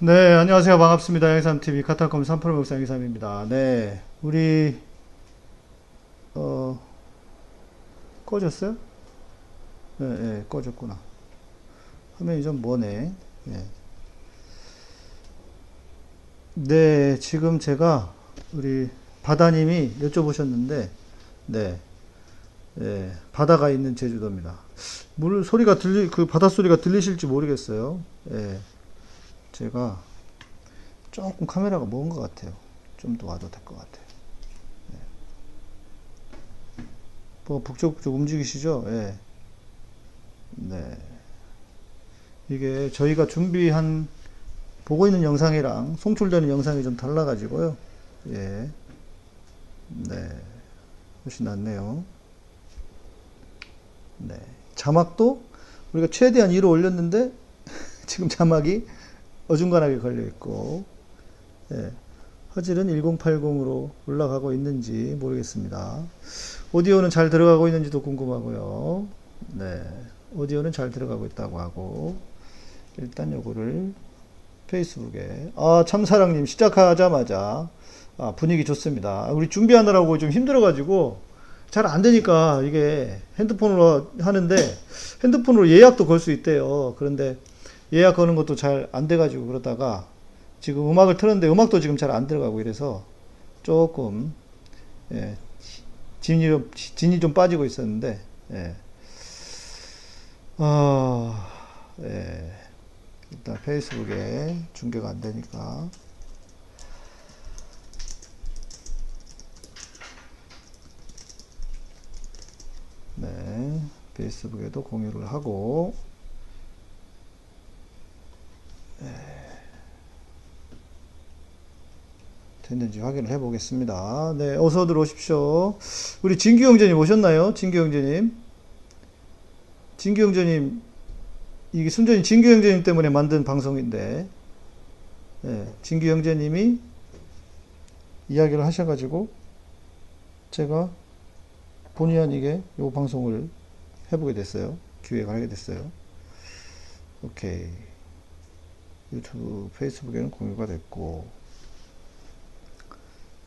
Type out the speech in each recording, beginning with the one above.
네, 안녕하세요. 반갑습니다. 양삼TV 카타콤 3프로 목사 양삼입니다. 네, 우리, 어, 꺼졌어요? 네, 네, 꺼졌구나. 화면이 좀 뭐네. 네. 네, 지금 제가 우리 바다님이 여쭤보셨는데, 네, 네, 바다가 있는 제주도입니다. 물 소리가 들리, 그 바다 소리가 들리실지 모르겠어요. 예. 제가 조금 카메라가 먼 것 같아요. 좀 더 와도 될 것 같아요. 네. 뭐 북적북적 움직이시죠? 예. 네. 이게 저희가 준비한 보고 있는 영상이랑 송출되는 영상이 좀 달라가지고요. 예. 네. 훨씬 낫네요. 네. 자막도 우리가 최대한 위로 올렸는데 지금 자막이 어중간하게 걸려 있고 예, 화질은 1080으로 올라가고 있는지 모르겠습니다. 오디오는 잘 들어가고 있는지도 궁금하고요. 네, 오디오는 잘 들어가고 있다고 하고 일단 요거를 페이스북에 아 참사랑님 시작하자마자 아, 분위기 좋습니다. 우리 준비하느라고 좀 힘들어가지고 잘 안 되니까 이게 핸드폰으로 하는데 핸드폰으로 예약도 걸 수 있대요. 그런데 예약 거는 것도 잘 안 돼가지고 그러다가 지금 음악을 틀었는데 음악도 지금 잘 안 들어가고 이래서 조금 예, 진이 좀, 진이 좀 빠지고 있었는데 예. 어, 예. 일단 페이스북에 중계가 안 되니까 네 페이스북에도 공유를 하고 됐는지 확인을 해 보겠습니다. 네, 어서 들어오십시오. 우리 진규 형제님 오셨나요? 진규 형제님. 진규 형제님, 이게 순전히 진규 형제님 때문에 만든 방송인데, 네, 진규 형제님이 이야기를 하셔가지고, 제가 본의 아니게 이 방송을 해보게 됐어요. 기획을 하게 됐어요. 오케이. 유튜브, 페이스북에는 공유가 됐고,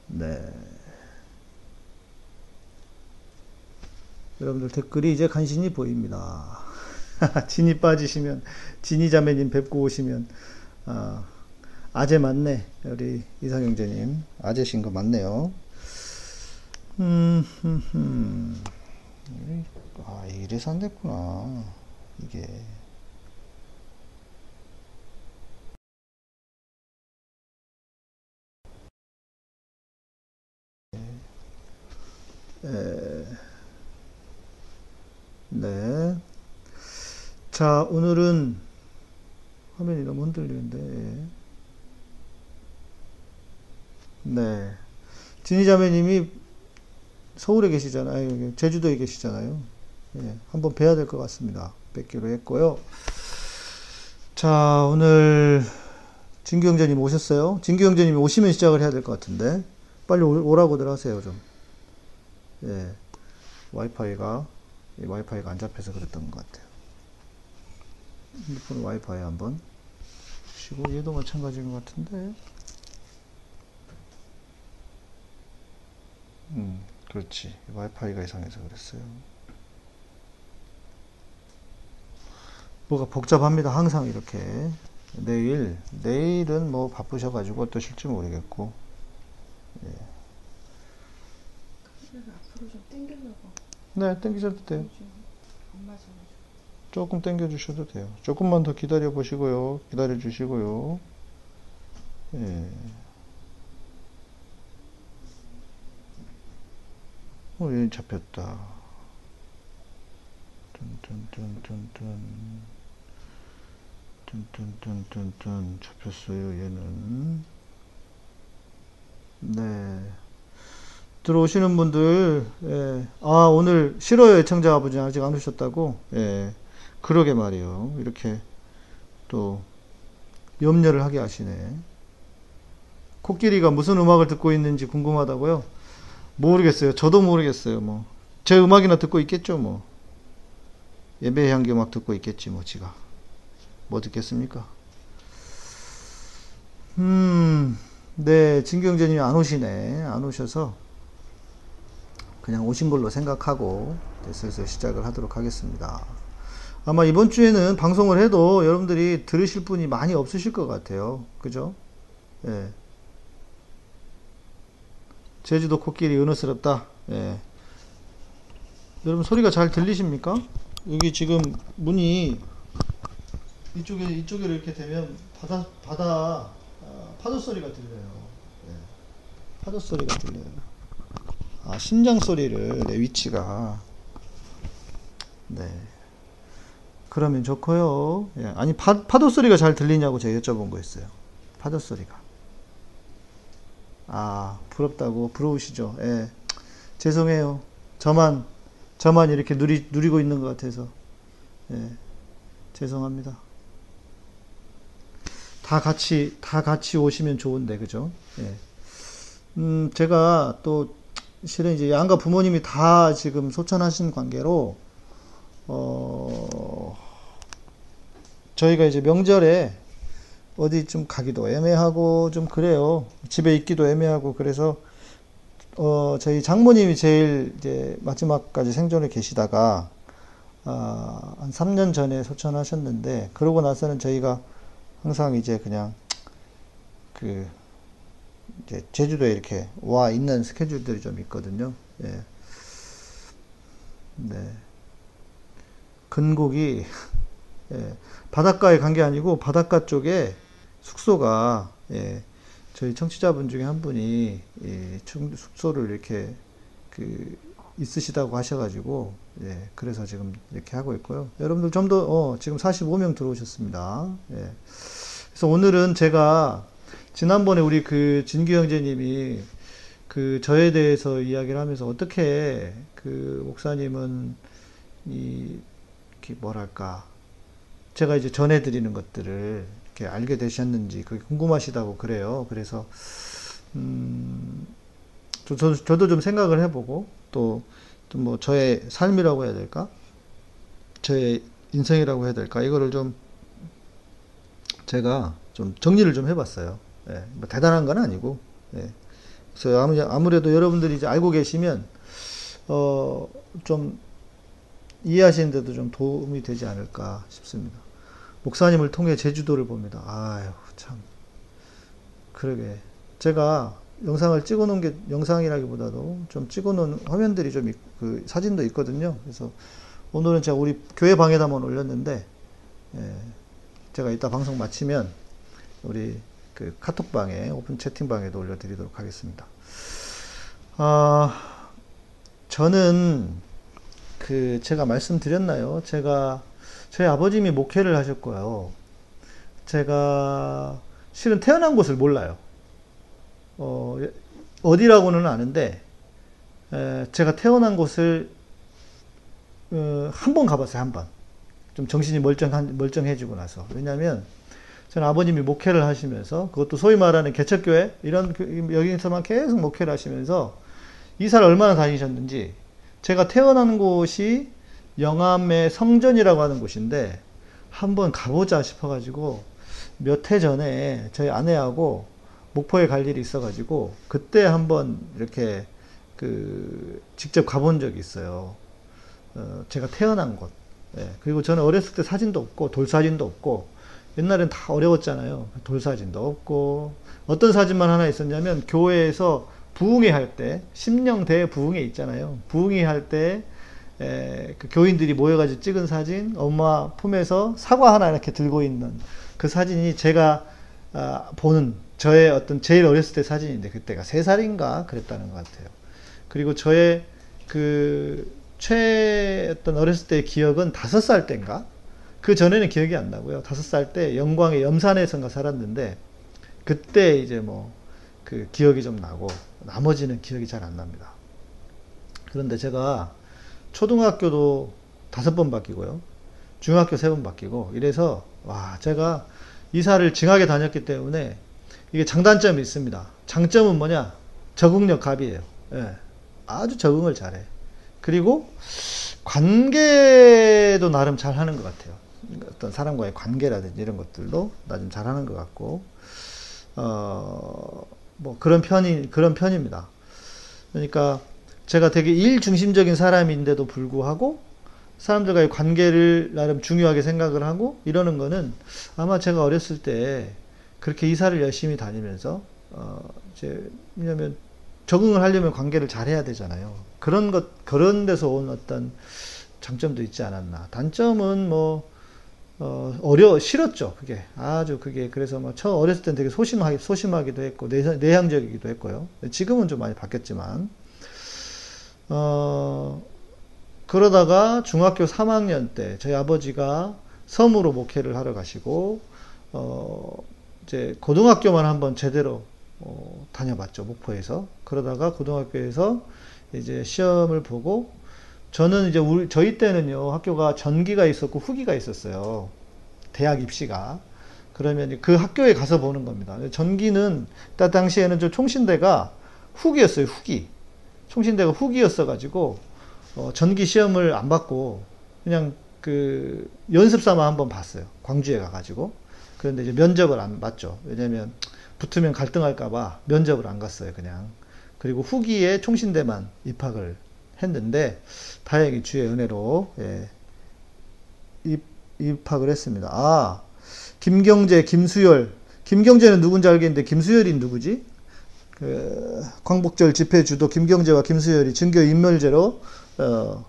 네. 여러분들 댓글이 이제 간신히 보입니다. 진이 빠지시면, 진이 자매님 뵙고 오시면, 아, 아재 맞네. 우리 이상형제님. 아재신 거 맞네요. 음, 흠, 흠. 아, 이래서 안 됐구나. 이게. 에, 네. 자, 오늘은 화면이 너무 흔들리는데. 네. 진희자매님이 서울에 계시잖아요. 제주도에 계시잖아요. 예, 한번 뵈야 될 것 같습니다. 뵙기로 했고요. 자, 오늘 진규 형제님 오셨어요? 진규 형제님이 오시면 시작을 해야 될 것 같은데. 빨리 오라고들 하세요, 좀. 예, 와이파이가 와이파이가 안 잡혀서 그랬던 것 같아요. 핸드폰 와이파이 한번 쉬고 얘도 마찬가지인 것 같은데. 음, 그렇지. 와이파이가 이상해서 그랬어요. 뭐가 복잡합니다. 항상 이렇게. 내일, 내일은 뭐 바쁘셔 가지고 어떠실지 모르겠고. 예. 네, 땡기셔도 돼요. 조금 땡겨 주셔도 돼요. 조금만 더 기다려 보시고요. 기다려 주시고요. 예. 어, 얘 잡혔다. 뚠뚠뚠뚠뚠. 뚠뚠뚠뚠뚠. 잡혔어요, 얘는. 네. 들어오시는 분들, 예. 아, 오늘 싫어요, 애청자 아버지 아직 안 오셨다고? 예. 그러게 말이에요. 이렇게 또 염려를 하게 하시네. 코끼리가 무슨 음악을 듣고 있는지 궁금하다고요? 모르겠어요. 저도 모르겠어요. 뭐. 제 음악이나 듣고 있겠죠, 뭐. 예배 향기 음악 듣고 있겠지, 뭐, 지가. 뭐 듣겠습니까? 음, 네, 진경재님이 안 오시네. 안 오셔서 그냥 오신 걸로 생각하고 네, 슬슬 시작을 하도록 하겠습니다. 아마 이번 주에는 방송을 해도 여러분들이 들으실 분이 많이 없으실 것 같아요. 그죠? 예. 제주도 코끼리 은어스럽다. 예. 여러분 소리가 잘 들리십니까? 여기 지금 문이 이쪽에 이쪽에 이렇게 되면 바다 바다 아, 파도 소리가 들려요. 예. 파도 소리가 들려요. 아 심장 소리를 내 위치가 네. 그러면 좋고요. 예. 아니 파, 파도 소리가 잘 들리냐고 제가 여쭤본 거였어요. 파도 소리가. 아 부럽다고 부러우시죠? 예. 죄송해요. 저만 저만 이렇게 누리 누리고 있는 것 같아서 예. 죄송합니다. 다 같이 다 같이 오시면 좋은데 그죠? 예. 음 제가 또 실은 이제 양가 부모님이 다 지금 소천하신 관계로 어 저희가 이제 명절에 어디 좀 가기도 애매하고 좀 그래요. 집에 있기도 애매하고 그래서 어 저희 장모님이 제일 이제 마지막까지 생존에 계시다가 아, 한 3년 전에 소천하셨는데 그러고 나서는 저희가 항상 이제 그냥 그이 제 제주도에 이렇게 와 있는 스케줄들이 좀 있거든요. 예. 네. 근곡이 예. 바닷가에 간 게 아니고 바닷가 쪽에 숙소가 예. 저희 청취자분 중에 한 분이 예. 숙소를 이렇게 그 있으시다고 하셔가지고 예. 그래서 지금 이렇게 하고 있고요. 여러분들 좀더 어, 지금 45명 들어오셨습니다. 예. 그래서 오늘은 제가 지난번에 우리 그 진규 형제님이 그 저에 대해서 이야기를 하면서 어떻게 그 목사님은 이 뭐랄까 제가 이제 전해드리는 것들을 이렇게 알게 되셨는지 그게 궁금하시다고 그래요. 그래서 음, 저, 저, 저도 좀 생각을 해보고 또 뭐 저의 삶이라고 해야 될까? 저의 인생이라고 해야 될까? 이거를 좀 제가 좀 정리를 좀 해봤어요. 예, 뭐 대단한 건 아니고. 예. 그래서 아무래도 여러분들이 이제 알고 계시면 어, 좀 이해하시는데도 좀 도움이 되지 않을까 싶습니다. 목사님을 통해 제주도를 봅니다. 아유, 참. 그러게. 제가 영상을 찍어 놓은 게 영상이라기보다도 좀 찍어 놓은 화면들이 좀, 있, 그 사진도 있거든요. 그래서 오늘은 제가 우리 교회 방에다 한번 올렸는데, 예, 제가 이따 방송 마치면 우리 그 카톡방에, 오픈 채팅방에도 올려드리도록 하겠습니다. 아, 저는 그 제가 말씀드렸나요? 제가 저희 아버님이 목회를 하셨고요. 제가 실은 태어난 곳을 몰라요. 어, 어디라고는 아는데 에, 제가 태어난 곳을 어, 한번 가봤어요. 한 번. 좀 정신이 멀쩡한 멀쩡해지고 나서 왜냐하면 저는 아버님이 목회를 하시면서 그것도 소위 말하는 개척교회 이런 그, 여기서만 계속 목회를 하시면서 이사를 얼마나 다니셨는지 제가 태어난 곳이 영암의 성전이라고 하는 곳인데 한번 가보자 싶어가지고 몇 해 전에 저희 아내하고 목포에 갈 일이 있어가지고 그때 한번 이렇게 그 직접 가본 적이 있어요. 어, 제가 태어난 곳. 예, 그리고 저는 어렸을 때 사진도 없고 돌 사진도 없고 옛날엔 다 어려웠잖아요. 돌사진도 없고 어떤 사진만 하나 있었냐면 교회에서 부흥회 할 때, 심령대 부흥회 있잖아요. 부흥회 할때 그 교인들이 모여가지고 찍은 사진, 엄마 품에서 사과 하나 이렇게 들고 있는 그 사진이 제가 아, 보는 저의 어떤 제일 어렸을 때 사진인데 그때가 세 살인가 그랬다는 것 같아요. 그리고 저의 그 최 어떤 어렸을 때의 기억은 다섯 살 때인가 그 전에는 기억이 안 나고요. 다섯 살 때 영광의 염산에선가 살았는데 그때 이제 뭐 그 기억이 좀 나고 나머지는 기억이 잘 안 납니다. 그런데 제가 초등학교도 다섯 번 바뀌고요. 중학교 세 번 바뀌고 이래서 와 제가 이사를 징하게 다녔기 때문에 이게 장단점이 있습니다. 장점은 뭐냐? 적응력 갑이에요. 예. 아주 적응을 잘해. 그리고 관계도 나름 잘 하는 것 같아요. 어떤 사람과의 관계라든지 이런 것들도 나좀 잘하는 것 같고 어, 뭐 그런 편이, 그런 편입니다. 그러니까 제가 되게 일 중심적인 사람인데도 불구하고 사람들과의 관계를 나름 중요하게 생각을 하고 이러는 거는 아마 제가 어렸을 때 그렇게 이사를 열심히 다니면서 어 이제 왜냐면 적응을 하려면 관계를 잘 해야 되잖아요. 그런 것 그런 데서 온 어떤 장점도 있지 않았나. 단점은 뭐 어, 어려, 싫었죠, 그게. 아주 그게, 그래서 막, 처음 어렸을 땐 되게 소심하기, 소심하기도 했고, 내향, 내향적이기도 했고요. 지금은 좀 많이 바뀌었지만, 어, 그러다가 중학교 3학년 때, 저희 아버지가 섬으로 목회를 하러 가시고, 어, 이제 고등학교만 한번 제대로, 어, 다녀봤죠, 목포에서. 그러다가 고등학교에서 이제 시험을 보고, 저는 이제 우리, 저희 때는요, 학교가 전기가 있었고 후기가 있었어요. 대학 입시가. 그러면 그 학교에 가서 보는 겁니다. 전기는, 그 당시에는 저 총신대가 후기였어요, 후기. 총신대가 후기였어가지고, 어, 전기 시험을 안 받고, 그냥 그 연습 삼아 한번 봤어요. 광주에 가가지고. 그런데 이제 면접을 안 봤죠. 왜냐면 붙으면 갈등할까봐 면접을 안 갔어요, 그냥. 그리고 후기에 총신대만 입학을 했는데 다행히 주의 은혜로 예, 입, 입학을 했습니다. 아 김경재, 김수열. 김경재는 누군지 알겠는데 김수열이 누구지? 그 광복절 집회 주도 김경재와 김수열이 증거 인멸죄로 어,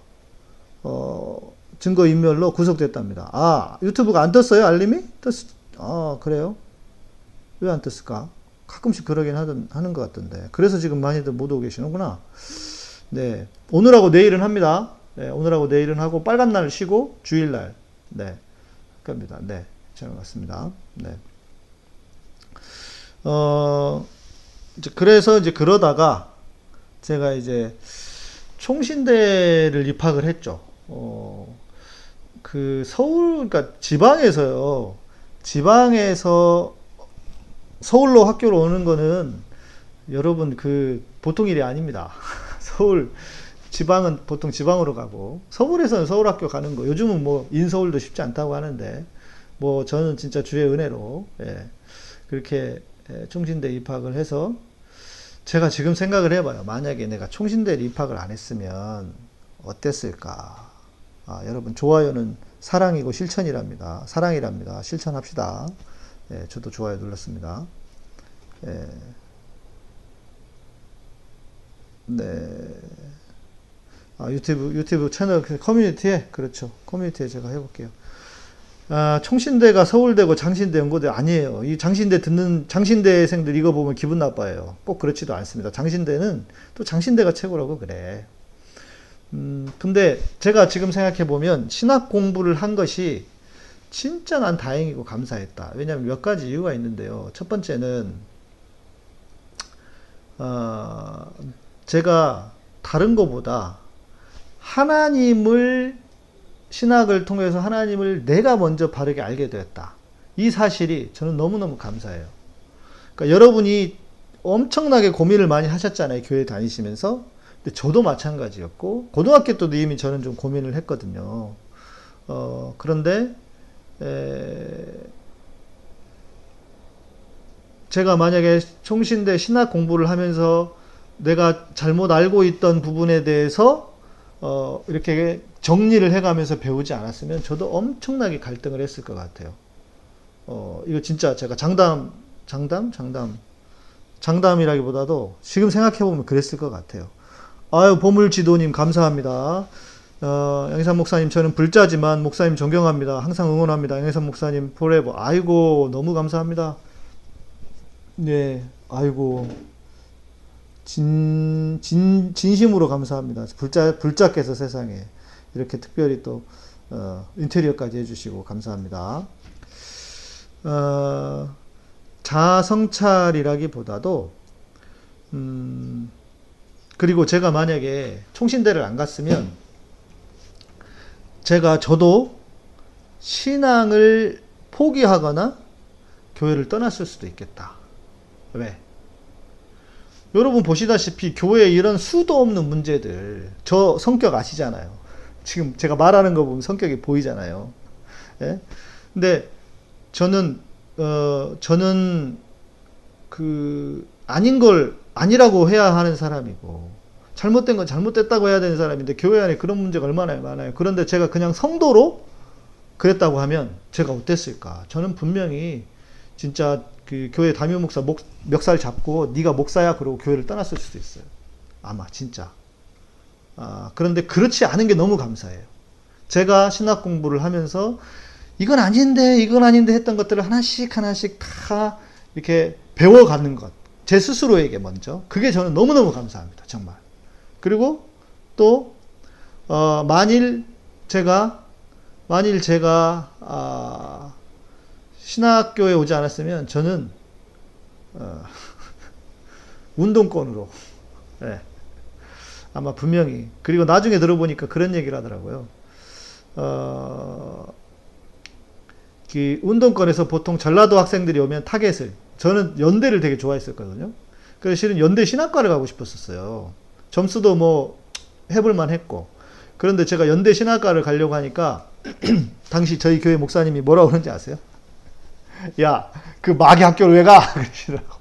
어, 증거 인멸로 구속됐답니다. 아 유튜브가 안 떴어요 알림이? 떴. 아 그래요? 왜 안 떴을까? 가끔씩 그러긴 하던, 하는 것 같던데. 그래서 지금 많이들 못 오고 계시는구나. 네. 오늘하고 내일은 합니다. 네, 오늘하고 내일은 하고 빨간 날 쉬고 주일날 네. 겁니다. 네. 잘 맞습니다. 네. 어 이제 그래서 이제 그러다가 제가 이제 총신대를 입학을 했죠. 어, 그 서울, 그러니까 지방에서요. 지방에서 서울로 학교로 오는 거는 여러분 그 보통 일이 아닙니다. 서울 지방은 보통 지방으로 가고 서울에서는 서울 학교 가는 거 요즘은 뭐 인서울도 쉽지 않다고 하는데 뭐 저는 진짜 주의 은혜로 예, 그렇게 예, 총신대 입학을 해서 제가 지금 생각을 해봐요. 만약에 내가 총신대 입학을 안 했으면 어땠을까? 아, 여러분 좋아요는 사랑이고 실천이랍니다. 사랑이랍니다. 실천합시다. 예, 저도 좋아요 눌렀습니다. 예. 네. 아, 유튜브, 유튜브 채널 그 커뮤니티에, 그렇죠. 커뮤니티에 제가 해볼게요. 아, 총신대가 서울대고 장신대 연고대 아니에요. 이 장신대 듣는 장신대생들 이거 보면 기분 나빠요. 꼭 그렇지도 않습니다. 장신대는 또 장신대가 최고라고 그래. 음, 근데 제가 지금 생각해 보면 신학 공부를 한 것이 진짜 난 다행이고 감사했다. 왜냐하면 몇 가지 이유가 있는데요. 첫 번째는 어, 제가 다른 것보다 하나님을 신학을 통해서 하나님을 내가 먼저 바르게 알게 되었다. 이 사실이 저는 너무너무 감사해요. 그러니까 여러분이 엄청나게 고민을 많이 하셨잖아요. 교회 다니시면서. 근데 저도 마찬가지였고, 고등학교 때도 이미 저는 좀 고민을 했거든요. 어, 그런데, 에, 제가 만약에 총신대 신학 공부를 하면서 내가 잘못 알고 있던 부분에 대해서 어, 이렇게 정리를 해가면서 배우지 않았으면 저도 엄청나게 갈등을 했을 것 같아요. 어, 이거 진짜 제가 장담, 장담? 장담. 장담이라기보다도 지금 생각해보면 그랬을 것 같아요. 아유, 보물지도님 감사합니다. 어, 양희삼 목사님, 저는 불자지만 목사님 존경합니다. 항상 응원합니다. 양희삼 목사님, forever. 아이고, 너무 감사합니다. 네, 아이고. 진, 진, 진심으로 감사합니다. 불자, 불자께서 세상에 이렇게 특별히 또, 어, 인테리어까지 해주시고 감사합니다. 어, 자성찰이라기보다도, 음, 그리고 제가 만약에 총신대를 안 갔으면, 제가 저도 신앙을 포기하거나 교회를 떠났을 수도 있겠다. 왜? 여러분 보시다시피 교회에 이런 수도 없는 문제들, 저 성격 아시잖아요. 지금 제가 말하는 거 보면 성격이 보이잖아요. 예? 근데 저는, 어, 저는 그 아닌 걸 아니라고 해야 하는 사람이고 잘못된 건 잘못됐다고 해야 되는 사람인데 교회 안에 그런 문제가 얼마나 많아요. 그런데 제가 그냥 성도로 그랬다고 하면 제가 어땠을까? 저는 분명히 진짜 그 교회 담임 목사 목, 멱살 잡고 네가 목사야 그러고 교회를 떠났을 수도 있어요. 아마 진짜. 아, 그런데 그렇지 않은 게 너무 감사해요. 제가 신학 공부를 하면서 이건 아닌데 이건 아닌데 했던 것들을 하나씩 하나씩 다 이렇게 배워가는 것. 제 스스로에게 먼저. 그게 저는 너무너무 감사합니다. 정말. 그리고 또, 어, 만일 제가, 만일 제가, 아, 신학교에 오지 않았으면 저는, 어, 운동권으로, 네. 아마 분명히. 그리고 나중에 들어보니까 그런 얘기를 하더라고요. 어, 그 운동권에서 보통 전라도 학생들이 오면 타겟을 저는 연대를 되게 좋아했었거든요. 그래서 실은 연대 신학과를 가고 싶었었어요. 점수도 뭐 해볼만 했고. 그런데 제가 연대 신학과를 가려고 하니까 당시 저희 교회 목사님이 뭐라고 그러는지 아세요? 야, 그 마귀 학교를 왜 가? 그러시더라고.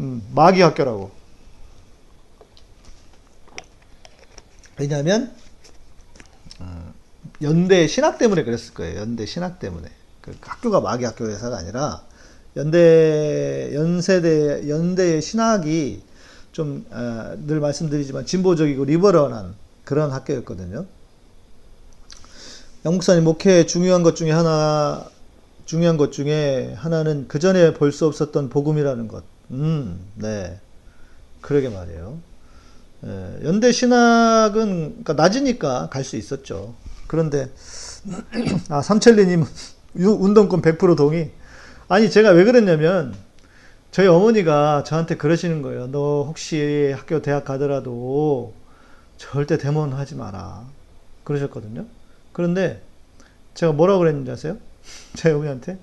음, 마귀 학교라고. 왜냐하면 연대 신학 때문에 그랬을 거예요. 연대 신학 때문에. 그 학교가 마귀 학교 회사가 아니라 연대 연세대 연대의 신학이 좀늘 어, 말씀드리지만 진보적이고 리버럴한 그런 학교였거든요. 영목사님 목회 중요한 것 중에 하나 중요한 것 중에 하나는 그 전에 볼 수 없었던 복음이라는 것. 음, 네, 그러게 말이에요. 예, 연대 신학은 그러니까 낮으니까 갈 수 있었죠. 그런데 아 삼천리님 운동권 100% 동의. 아니 제가 왜 그랬냐면 저희 어머니가 저한테 그러시는 거예요. 너 혹시 학교 대학 가더라도 절대 대모는 하지 마라. 그러셨거든요. 그런데 제가 뭐라고 그랬는지 아세요? 제 어머니한테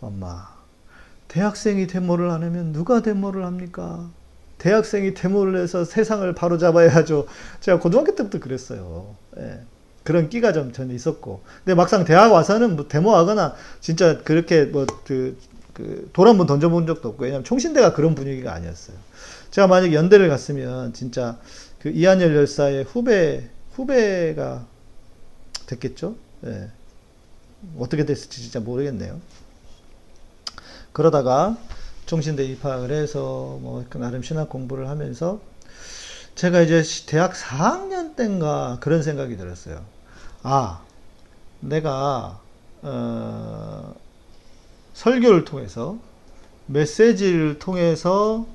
엄마 대학생이 데모를 안 하면 누가 데모를 합니까? 대학생이 데모를 해서 세상을 바로 잡아야죠. 제가 고등학교 때부터 그랬어요. 예. 그런 끼가 좀 전혀 있었고. 근데 막상 대학 와서는 뭐 데모하거나 진짜 그렇게 뭐 그 그 돌 한번 던져본 적도 없고 왜냐면 총신대가 그런 분위기가 아니었어요. 제가 만약 연대를 갔으면 진짜 그 이한열 열사의 후배 후배가 됐겠죠. 예. 어떻게 됐을지 진짜 모르겠네요. 그러다가 총신대 입학을 해서 뭐그 나름 신학 공부를 하면서 제가 이제 대학 4학년 때인가 그런 생각이 들었어요. 아, 내가 어, 설교를 통해서 메시지를 통해서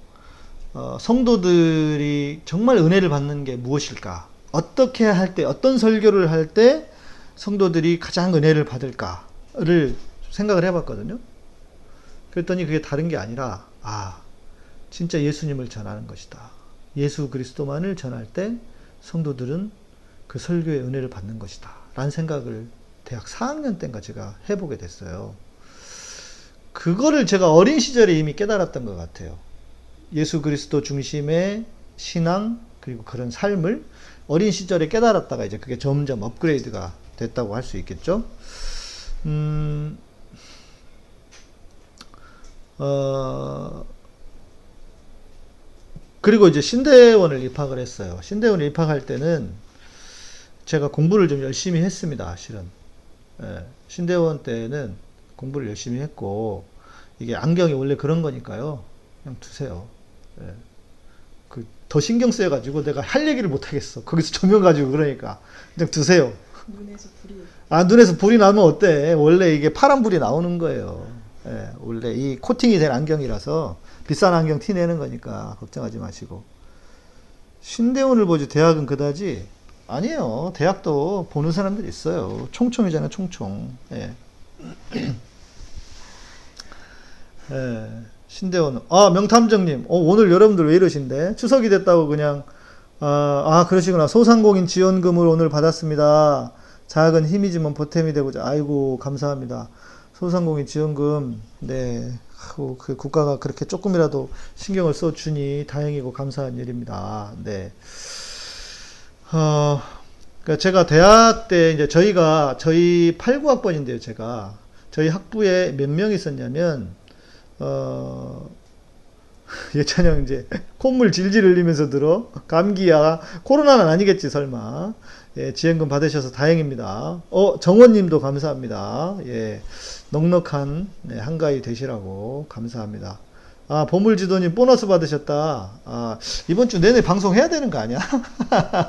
어, 성도들이 정말 은혜를 받는 게 무엇일까? 어떻게 할 때, 어떤 설교를 할 때 성도들이 가장 은혜를 받을까를 생각을 해봤거든요. 그랬더니 그게 다른 게 아니라, 아, 진짜 예수님을 전하는 것이다. 예수 그리스도만을 전할 때 성도들은 그 설교의 은혜를 받는 것이다. 라는 생각을 대학 4학년 때인가 제가 해보게 됐어요. 그거를 제가 어린 시절에 이미 깨달았던 것 같아요. 예수 그리스도 중심의 신앙, 그리고 그런 삶을 어린 시절에 깨달았다가 이제 그게 점점 업그레이드가 됐다고 할 수 있겠죠. 음, 어, 그리고 이제 신대원을 입학을 했어요. 신대원을 입학할 때는 제가 공부를 좀 열심히 했습니다. 실은. 예, 신대원 때는 공부를 열심히 했고, 이게 안경이 원래 그런 거니까요. 그냥 두세요. 예. 그, 더 신경 쓰여가지고 내가 할 얘기를 못 하겠어. 거기서 조명 가지고 그러니까. 그냥 두세요. 눈에서 불이. 아, 눈에서 불이 나면 어때? 원래 이게 파란 불이 나오는 거예요. 예, 원래 이 코팅이 된 안경이라서 비싼 안경 티 내는 거니까 걱정하지 마시고. 신대원을 보지 대학은 그다지 아니에요. 대학도 보는 사람들 있어요. 총총이잖아요, 총총. 예. 예. 신대원. 아, 명탐정님. 어, 오늘 여러분들 왜 이러신데? 추석이 됐다고 그냥, 아, 아, 그러시구나. 소상공인 지원금을 오늘 받았습니다. 작은 힘이지만 보탬이 되고자. 아이고, 감사합니다. 소상공인 지원금, 네. 그 국가가 그렇게 조금이라도 신경을 써주니 다행이고 감사한 일입니다. 네. 어, 그러니까 제가 대학 때 이제 저희가 저희 8, 9학번인데요, 제가 저희 학부에 몇 명 있었냐면 어, 예찬형 이제 콧물 질질 흘리면서 들어 감기야 코로나는 아니겠지 설마 예, 지원금 받으셔서 다행입니다. 어 정원님도 감사합니다. 예, 넉넉한 네, 한가위 되시라고 감사합니다. 아 보물지도님 보너스 받으셨다. 아 이번 주 내내 방송 해야 되는 거 아니야?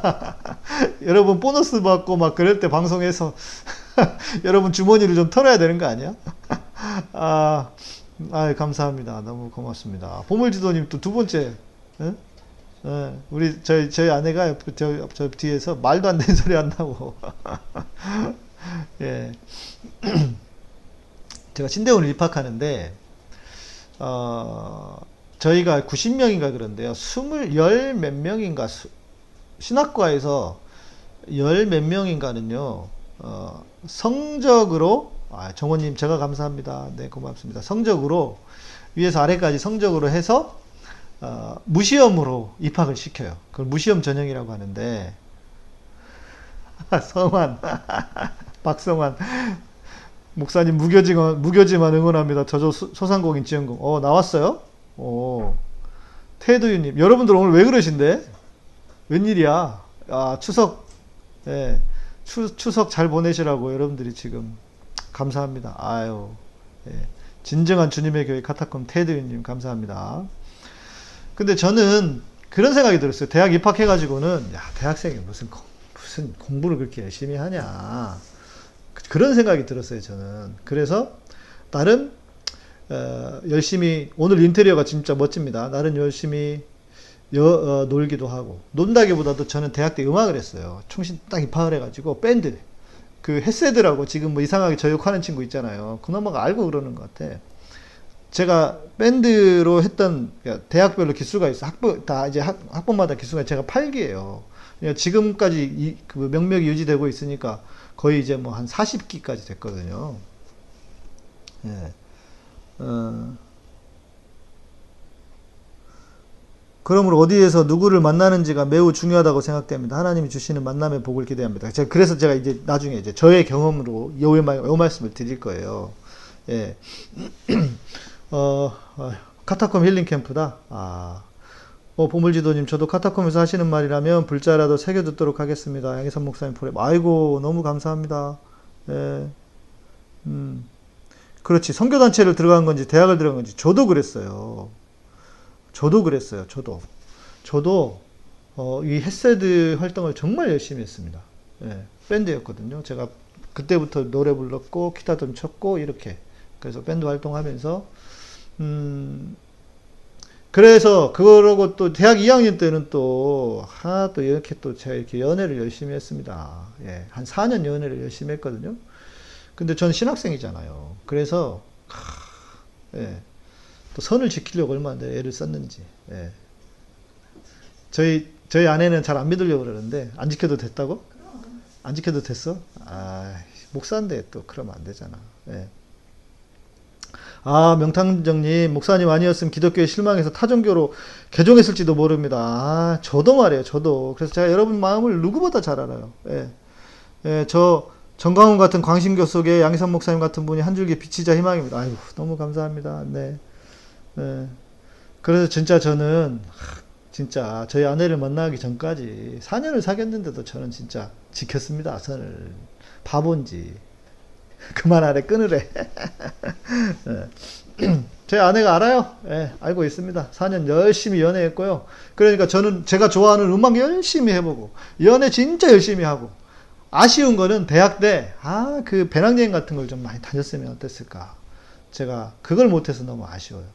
여러분 보너스 받고 막 그럴 때 방송해서 여러분 주머니를 좀 털어야 되는 거 아니야? 아, 아 감사합니다. 너무 고맙습니다. 보물지도님 또 두 번째. 예? 예, 우리 저희 저희 아내가 저, 저 뒤에서 말도 안 되는 소리 한다고. 예. 제가 신대원을 입학하는데 어, 저희가 90명인가 그런데요. 20, 열몇 명인가 수, 신학과에서 열 몇 명인가는요. 어, 성적으로 아, 정원님 제가 감사합니다. 네 고맙습니다. 성적으로 위에서 아래까지 성적으로 해서 어, 무시험으로 입학을 시켜요. 그걸 무시험 전형이라고 하는데 성환 박성환 목사님 무교지만 무교지만 응원합니다. 저저 소상공인 지원금 어 나왔어요? 오 테드유님 여러분들 오늘 왜 그러신데? 웬일이야? 아 추석 예 추, 추석 잘 보내시라고 여러분들이 지금 감사합니다. 아유 예. 진정한 주님의 교회 카타콤 테드유님 감사합니다. 근데 저는 그런 생각이 들었어요. 대학 입학해가지고는, 야, 대학생이 무슨, 무슨 공부를 그렇게 열심히 하냐. 그런 생각이 들었어요, 저는. 그래서, 나름, 어, 열심히, 오늘 인테리어가 진짜 멋집니다. 나름 열심히 여, 어, 놀기도 하고. 논다기보다도 저는 대학 때 음악을 했어요. 총신 딱 입학을 해가지고, 밴드. 그 헤세드라고 지금 뭐 이상하게 저욕하는 친구 있잖아요. 그놈아가 알고 그러는 것 같아. 제가 밴드로 했던 그러니까 대학별로 기수가 있어. 학부 다 이제 학, 학번마다 기수가 제가 8기예요. 그러니까 지금까지 이, 그 명맥이 유지되고 있으니까 거의 이제 뭐 한 40기까지 됐거든요. 예. 어. 그러므로 어디에서 누구를 만나는지가 매우 중요하다고 생각됩니다. 하나님이 주시는 만남의 복을 기대합니다. 제가 그래서 제가 이제 나중에 이제 저의 경험으로 이, 이 말씀을 드릴 거예요. 예. 어, 어, 카타콤 힐링 캠프다. 아, 어, 보물지도님, 저도 카타콤에서 하시는 말이라면 불자라도 새겨 듣도록 하겠습니다. 양희선 목사님 포레. 아이고, 너무 감사합니다. 예. 음. 그렇지. 선교단체를 들어간 건지, 대학을 들어간 건지, 저도 그랬어요. 저도 그랬어요. 저도. 저도, 어, 이 햇세드 활동을 정말 열심히 했습니다. 예. 밴드였거든요. 제가 그때부터 노래 불렀고, 기타 좀 쳤고, 이렇게. 그래서 밴드 활동하면서, 음, 그래서 그러고 또 대학 2학년 때는 또 하나 또 이렇게 또 제가 이렇게 연애를 열심히 했습니다. 예, 한 4년 연애를 열심히 했거든요. 근데 전 신학생이잖아요. 그래서 예, 또 선을 지키려고 얼마나 애를 썼는지. 예. 저희 저희 아내는 잘 안 믿으려고 그러는데 안 지켜도 됐다고? 안 지켜도 됐어? 아 목사인데 또 그러면 안 되잖아. 예. 아, 명탕정님, 목사님 아니었으면 기독교에 실망해서 타종교로 개종했을지도 모릅니다. 아, 저도 말이에요, 저도. 그래서 제가 여러분 마음을 누구보다 잘 알아요. 예. 예, 저, 정강훈 같은 광신교 속에 양희선 목사님 같은 분이 한 줄기 빛이자 희망입니다. 아이고, 너무 감사합니다. 네. 예. 그래서 진짜 저는, 진짜 저희 아내를 만나기 전까지 4년을 사귀었는데도 저는 진짜 지켰습니다, 선을. 바본지. 그만하래, 끊으래. 네. 제 아내가 알아요. 예, 알고 있습니다. 4년 열심히 연애했고요. 그러니까 저는 제가 좋아하는 음악 열심히 해보고, 연애 진짜 열심히 하고, 아쉬운 거는 대학 때, 아, 그 배낭여행 같은 걸 좀 많이 다녔으면 어땠을까. 제가 그걸 못해서 너무 아쉬워요.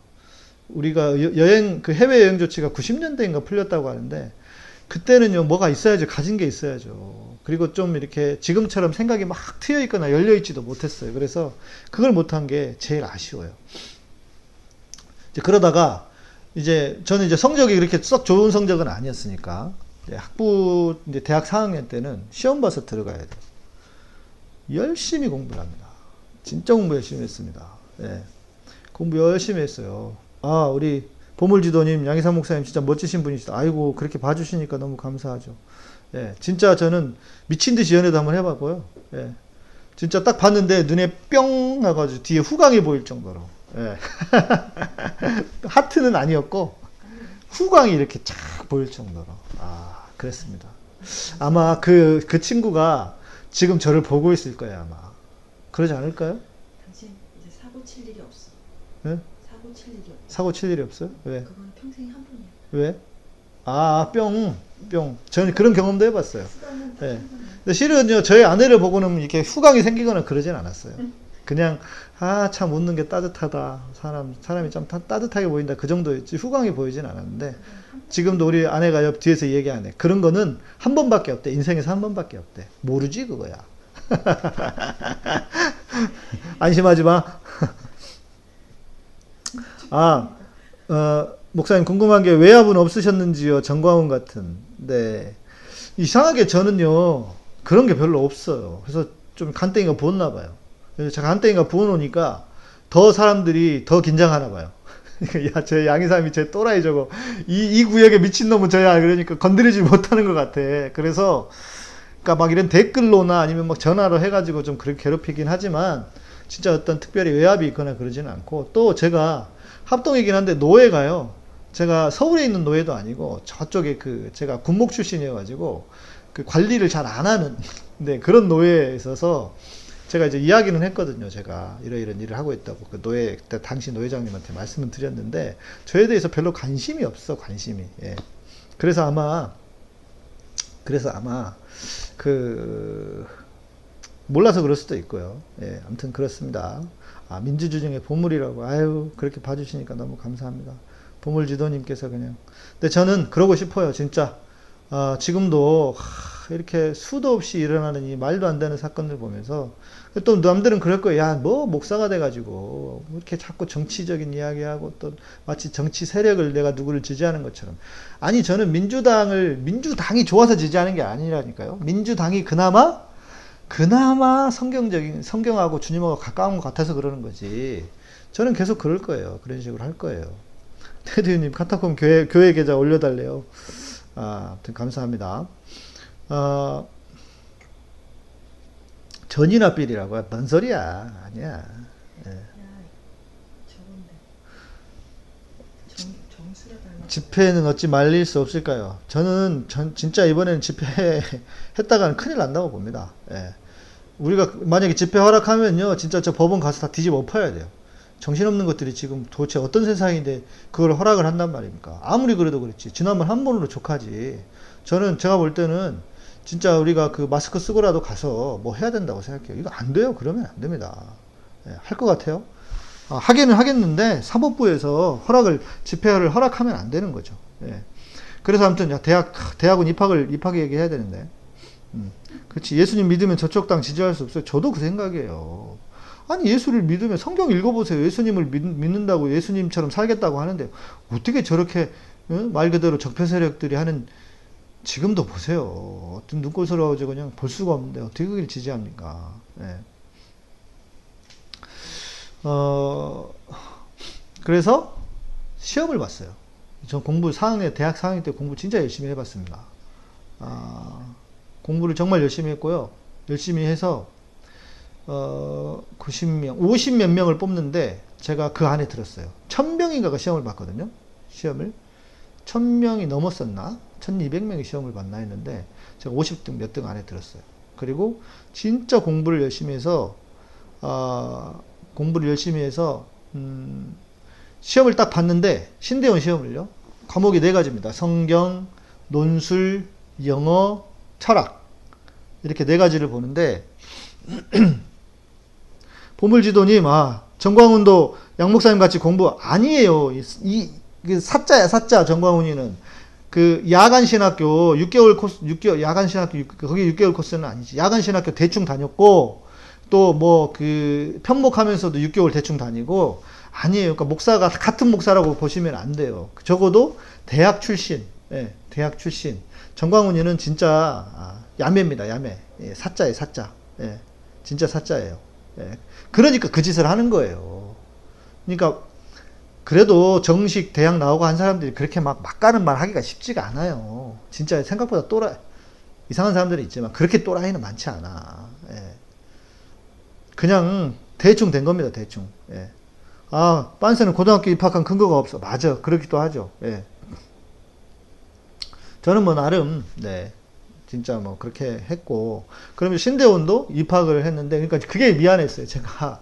우리가 여행, 그 해외 여행 조치가 90년대인가 풀렸다고 하는데, 그때는요, 뭐가 있어야죠. 가진 게 있어야죠. 그리고 좀 이렇게 지금처럼 생각이 막 트여 있거나 열려 있지도 못했어요. 그래서 그걸 못한 게 제일 아쉬워요. 이제 그러다가 이제 저는 이제 성적이 그렇게 썩 좋은 성적은 아니었으니까 학부 이제 대학 4학년 때는 시험 봐서 들어가야 돼. 열심히 공부를 합니다. 진짜 공부 열심히 했습니다. 예. 공부 열심히 했어요. 아, 우리 보물지도님, 양희삼 목사님 진짜 멋지신 분이시다. 아이고, 그렇게 봐주시니까 너무 감사하죠. 예, 진짜 저는 미친 듯이 연애도 한번 해봤고요. 예, 진짜 딱 봤는데 눈에 뿅 하가지고 뒤에 후광이 보일 정도로. 예. 하트는 아니었고 후광이 이렇게 쫙 보일 정도로 아 그랬습니다. 아마 그 그 친구가 지금 저를 보고 있을 거예요 아마 그러지 않을까요? 당신 이제 사고 칠 일이 없어. 예? 사고 칠 일이 없어. 없어요? 왜? 그건 평생 한 번이야. 왜? 아, 뿅, 뿅. 저는 그런 경험도 해봤어요. 예. 근데 실은요, 저희 아내를 보고는 이렇게 후광이 생기거나 그러진 않았어요. 그냥, 아, 참 웃는 게 따뜻하다. 사람, 사람이 좀 따, 따뜻하게 보인다. 그 정도였지. 후광이 보이진 않았는데, 지금도 우리 아내가 옆 뒤에서 얘기하네. 그런 거는 한 번밖에 없대. 인생에서 한 번밖에 없대. 모르지, 그거야. 안심하지 마. 아, 어, 목사님 궁금한 게 외압은 없으셨는지요? 정광훈 같은. 네. 이상하게 저는요, 그런 게 별로 없어요. 그래서 좀 간땡이가 부었나 봐요. 그래서 제가 간땡이가 부어놓으니까 더 사람들이 더 긴장하나 봐요. 야, 저 양이삼이 제 또라이 저거. 이, 이 구역에 미친놈은 저야. 그러니까 건드리지 못하는 것 같아. 그래서, 그니까 막 이런 댓글로나 아니면 막 전화로 해가지고 좀 그렇게 괴롭히긴 하지만, 진짜 어떤 특별히 외압이 있거나 그러지는 않고, 또 제가 합동이긴 한데 노예가요. 제가 서울에 있는 노예도 아니고, 저쪽에 그, 제가 군목 출신이어가지고, 그 관리를 잘 안 하는, 네, 그런 노예에 있어서, 제가 이제 이야기는 했거든요. 제가 이러이런 일을 하고 있다고 그 노예 그때 당시 노예장님한테 말씀을 드렸는데 저에 대해서 별로 관심이 없어 관심이. 예. 그래서 아마 그래서 아마 그 몰라서 그럴 수도 있고요. 예, 아무튼 그렇습니다. 아, 민주주의의 보물이라고 아유 그렇게 봐주시니까 너무 감사합니다. 보물 지도님께서 그냥. 근데 저는 그러고 싶어요. 진짜 아, 지금도 하, 이렇게 수도 없이 일어나는 이 말도 안 되는 사건들 보면서 또 남들은 그럴 거예요. 야, 뭐 목사가 돼가지고 뭐 이렇게 자꾸 정치적인 이야기하고 또 마치 정치 세력을 내가 누구를 지지하는 것처럼. 아니 저는 민주당을 민주당이 좋아서 지지하는 게 아니라니까요. 민주당이 그나마 그나마 성경적인 성경하고 주님하고 가까운 것 같아서 그러는 거지. 저는 계속 그럴 거예요. 그런 식으로 할 거예요. 테드님 카타콤 교회 교회 계좌 올려달래요. 아, 아무튼 감사합니다. 어, 전이나 삘이라고 뭔 소리야? 아니야. 예. 야, 저건데. 정, 정수라 닮았 집회는 어찌 말릴 수 없을까요? 저는 전 진짜 이번에는 집회 했다가는 큰일 난다고 봅니다. 예. 우리가 만약에 집회 허락하면요, 진짜 저 법원 가서 다 뒤집어 엎어야 돼요. 정신없는 것들이 지금 도대체 어떤 세상인데 그걸 허락을 한단 말입니까? 아무리 그래도 그렇지. 지난번 한 번으로 족하지. 저는 제가 볼 때는 진짜 우리가 그 마스크 쓰고라도 가서 뭐 해야 된다고 생각해요. 이거 안 돼요. 그러면 안 됩니다. 예, 할 것 같아요. 아, 하기는 하겠는데 사법부에서 허락을 집회를 허락하면 안 되는 거죠. 예. 그래서 아무튼 야, 대학 대학은 입학을 입학 얘기해야 되는데. 음. 그렇지. 예수님 믿으면 저쪽 당 지지할 수 없어요. 저도 그 생각이에요. 아니 예수를 믿으면 성경 읽어보세요. 예수님을 믿, 는다고 예수님처럼 살겠다고 하는데 어떻게 저렇게 어? 말 그대로 적폐 세력들이 하는 지금도 보세요. 어떤 눈꼴스러워지고 그냥 볼 수가 없는데 어떻게 그걸 지지합니까? 예. 어, 그래서 시험을 봤어요. 전 공부 4학년, 대학 4학년 때 공부 진짜 열심히 해봤습니다. 아, 공부를 정말 열심히 했고요. 열심히 해서, 어, 90명, 50몇 명을 뽑는데 제가 그 안에 들었어요. 1000명인가가 시험을 봤거든요. 시험을. 1000명이 넘었었나? 1200명이 시험을 봤나 했는데 제가 50등 몇 등 안에 들었어요. 그리고 진짜 공부를 열심히 해서, 어, 공부를 열심히 해서 음, 시험을 딱 봤는데 신대원 시험을요. 과목이 네 가지입니다. 성경, 논술, 영어, 철학 이렇게 네 가지를 보는데 보물지도님, 아 정광훈도 양 목사님 같이 공부 아니에요. 이, 이, 이 사자야 사자 정광훈이는 그 야간 신학교 6개월 코스 6개월 야간 신학교 거기 6개월 코스는 아니지. 야간 신학교 대충 다녔고 또 뭐 그 편목하면서도 6개월 대충 다니고 아니에요. 그러니까 목사가 같은 목사라고 보시면 안 돼요. 적어도 대학 출신, 예, 대학 출신. 정광훈이는 진짜 아, 야매입니다. 야매. 예, 사자예요, 사자. 예, 진짜 사자예요. 예. 그러니까 그 짓을 하는 거예요. 그러니까 그래도 정식 대학 나오고 한 사람들이 그렇게 막, 막 가는 말 하기가 쉽지가 않아요. 진짜 생각보다 또라, 이상한 사람들이 있지만 그렇게 또라이는 많지 않아. 예. 그냥 대충 된 겁니다, 대충. 예. 아, 빤스는 고등학교 입학한 근거가 없어. 맞아. 그렇기도 하죠. 예. 저는 뭐 나름, 네. 진짜 뭐 그렇게 했고. 그러면 신대원도 입학을 했는데, 그러니까 그게 미안했어요. 제가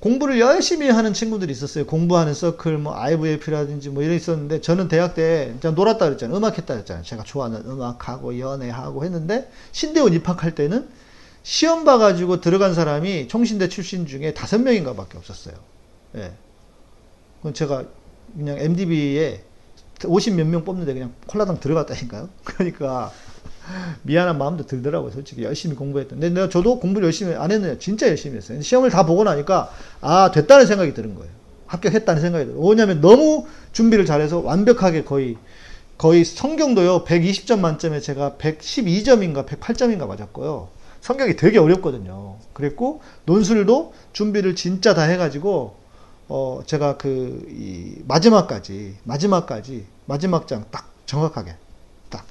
공부를 열심히 하는 친구들이 있었어요. 공부하는 서클, 뭐 IVF라든지 뭐 이런 있었는데, 저는 대학 때 제가 놀았다 그랬잖아요. 음악 했다 그랬잖아요. 제가 좋아하는 음악하고 연애하고 했는데, 신대원 입학할 때는 시험 봐가지고 들어간 사람이 총신대 출신 중에 다섯 명인가 밖에 없었어요. 예. 그건 제가 그냥 MDB에 50 몇 명 뽑는데 그냥 콜라당 들어갔다니까요. 그러니까 미안한 마음도 들더라고요. 솔직히 열심히 공부했던. 근데 내가 저도 공부를 열심히 안 했는데 진짜 열심히 했어요. 시험을 다 보고 나니까 아 됐다는 생각이 드는 거예요. 합격했다는 생각이 들어요. 왜냐하면 너무 준비를 잘해서 완벽하게 거의 거의 성경도요 120점 만점에 제가 112점인가 108점인가 맞았고요. 성경이 되게 어렵거든요. 그랬고 논술도 준비를 진짜 다 해가지고 어 제가 그이 마지막까지 마지막까지 마지막 장 딱 정확하게 딱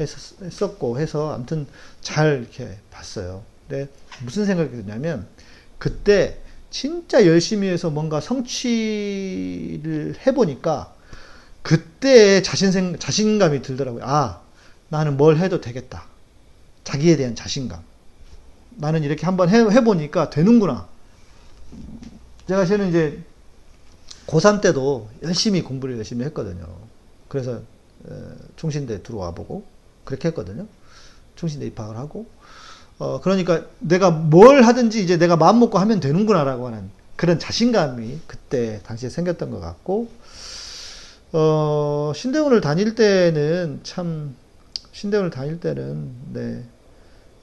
했었, 했었고 해서 아무튼 잘 이렇게 봤어요. 근데 무슨 생각이 드냐면 그때 진짜 열심히 해서 뭔가 성취를 해보니까 그때 자신 생 자신감이 들더라고요. 아 나는 뭘 해도 되겠다. 자기에 대한 자신감. 나는 이렇게 한번 해, 해보니까 되는구나. 제가 실은 이제 고3 때도 열심히 공부를 열심히 했거든요. 그래서 어, 총신대 들어와 보고 그렇게 했거든요. 총신대 입학을 하고 어 그러니까 내가 뭘 하든지 이제 내가 마음 먹고 하면 되는구나라고 하는 그런 자신감이 그때 당시에 생겼던 것 같고 어 신대원을 다닐 때는 참 신대원을 다닐 때는 네.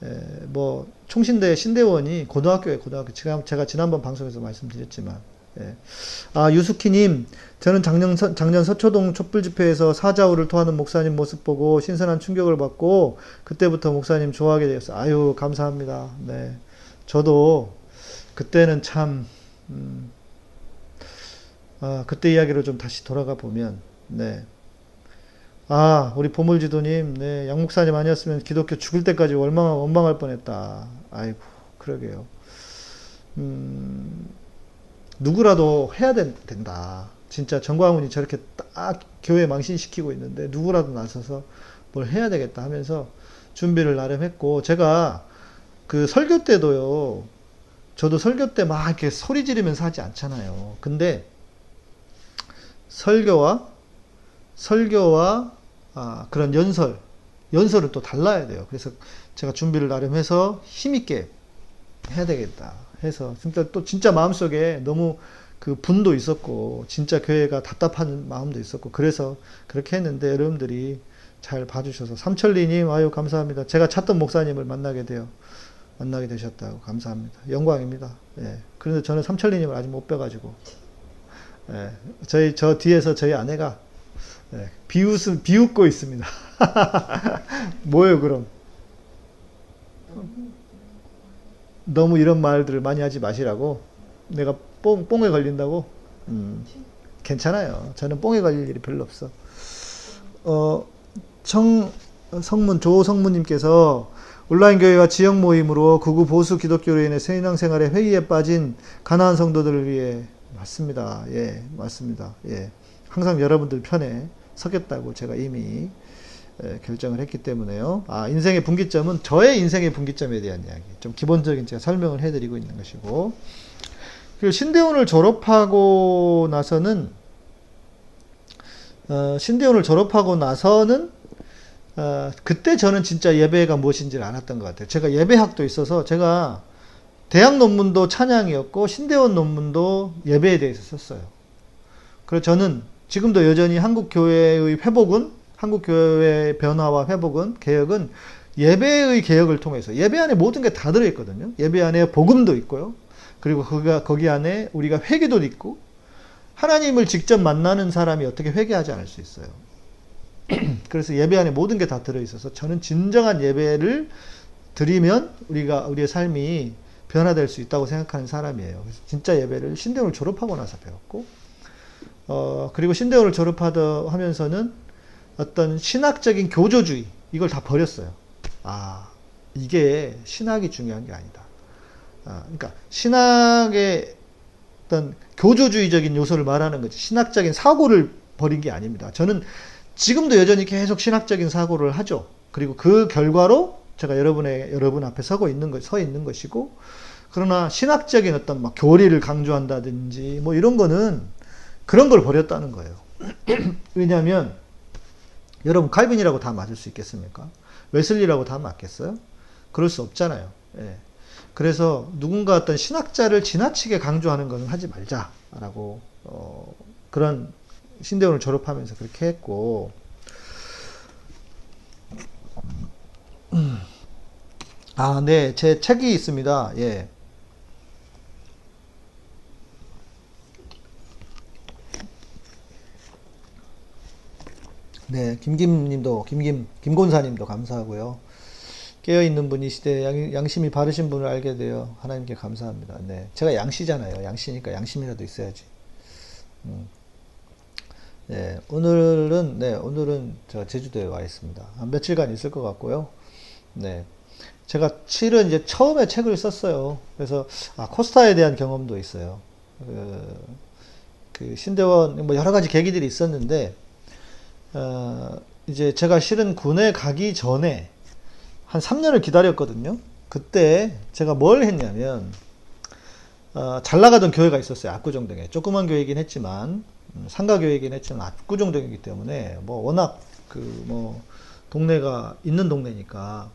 에, 뭐 총신대 신대원이 고등학교에 고등학교 제가, 제가 지난번 방송에서 말씀드렸지만 예. 아, 유수키님, 저는 작년, 서, 작년 서초동 촛불 집회에서 사자우를 토하는 목사님 모습 보고 신선한 충격을 받고, 그때부터 목사님 좋아하게 되었어요. 아유, 감사합니다. 네. 저도, 그때는 참, 음, 아, 그때 이야기로 좀 다시 돌아가 보면, 네. 아, 우리 보물지도님, 네. 양 목사님 아니었으면 기독교 죽을 때까지 원망, 원망할 뻔했다. 아이고, 그러게요. 음, 누구라도 해야 된, 다 진짜 정광훈이 저렇게 딱 교회 망신시키고 있는데 누구라도 나서서 뭘 해야 되겠다 하면서 준비를 나름 했고 제가 그 설교 때도요. 저도 설교 때 막 이렇게 소리 지르면서 하지 않잖아요. 근데 설교와 설교와 아, 그런 연설 연설은 또 달라야 돼요. 그래서 제가 준비를 나름 해서 힘있게 해야 되겠다. 해서 진짜 또 진짜 마음속에 너무 그 분도 있었고 진짜 교회가 답답한 마음도 있었고 그래서 그렇게 했는데 여러분들이 잘 봐주셔서 삼천리님 아유 감사합니다. 제가 찾던 목사님을 만나게 되어 만나게 되셨다고 감사합니다. 영광입니다. 예. 그런데 저는 삼천리님을 아직 못 뵈가지고 예. 저희 저 뒤에서 저희 아내가 예. 비웃음 비웃고 있습니다. 뭐예요 그럼? 너무 이런 말들을 많이 하지 마시라고 내가 뽕, 뽕에 걸린다고 음, 괜찮아요 저는 뽕에 걸릴 일이 별로 없어 어, 청, 성문 조성문님께서 온라인 교회와 지역 모임으로 극우 보수 기독교로 인해 신앙생활의 회의에 빠진 가난한 성도들을 위해 맞습니다 예 맞습니다 예 항상 여러분들 편에 서겠다고 제가 이미 예, 결정을 했기 때문에요. 아, 인생의 분기점은 저의 인생의 분기점에 대한 이야기. 좀 기본적인 제가 설명을 해드리고 있는 것이고. 그리고 신대원을 졸업하고 나서는, 어, 신대원을 졸업하고 나서는, 어, 그때 저는 진짜 예배가 무엇인지를 알았던 것 같아요. 제가 예배학도 있어서 제가 대학 논문도 찬양이었고, 신대원 논문도 예배에 대해서 썼어요. 그래서 저는 지금도 여전히 한국 교회의 회복은 한국 교회의 변화와 회복은 개혁은 예배의 개혁을 통해서 예배 안에 모든 게 다 들어 있거든요. 예배 안에 복음도 있고요. 그리고 거기, 거기 안에 우리가 회개도 있고 하나님을 직접 만나는 사람이 어떻게 회개하지 않을 수 있어요. 그래서 예배 안에 모든 게 다 들어 있어서 저는 진정한 예배를 드리면 우리가 우리의 삶이 변화될 수 있다고 생각하는 사람이에요. 그래서 진짜 예배를 신대원을 졸업하고 나서 배웠고 어 그리고 신대원을 졸업하다 하면서는 어떤 신학적인 교조주의 이걸 다 버렸어요. 아 이게 신학이 중요한 게 아니다. 아, 그러니까 신학의 어떤 교조주의적인 요소를 말하는 거지 신학적인 사고를 버린 게 아닙니다. 저는 지금도 여전히 계속 신학적인 사고를 하죠. 그리고 그 결과로 제가 여러분의 여러분 앞에 서고 있는 것, 서 있는 것이고 그러나 신학적인 어떤 막 교리를 강조한다든지 뭐 이런 거는 그런 걸 버렸다는 거예요. 왜냐하면 여러분 칼빈이라고 다 맞을 수 있겠습니까? 웨슬리라고 다 맞겠어요? 그럴 수 없잖아요. 예. 그래서 누군가 어떤 신학자를 지나치게 강조하는 것은 하지 말자라고 어, 그런 신대원을 졸업하면서 그렇게 했고 음. 아, 네, 제 책이 있습니다. 예. 네, 김김님도 김김 김곤사님도 감사하고요. 깨어 있는 분이 시대 양, 양심이 바르신 분을 알게 되어 하나님께 감사합니다. 네, 제가 양씨잖아요. 양씨니까 양심이라도 있어야지. 음. 네, 오늘은 네 오늘은 제가 제주도에 와 있습니다. 한 며칠간 있을 것 같고요. 네, 제가 실은 이제 처음에 책을 썼어요. 그래서 아, 코스타에 대한 경험도 있어요. 그, 그 신대원 뭐 여러 가지 계기들이 있었는데 어, 이제 제가 실은 군에 가기 전에 한 3년을 기다렸거든요. 그때 제가 뭘 했냐면 어, 잘 나가던 교회가 있었어요. 압구정동에 조그만 교회이긴 했지만 음, 상가 교회이긴 했지만 압구정동이기 때문에 뭐 워낙 그 뭐 동네가 있는 동네니까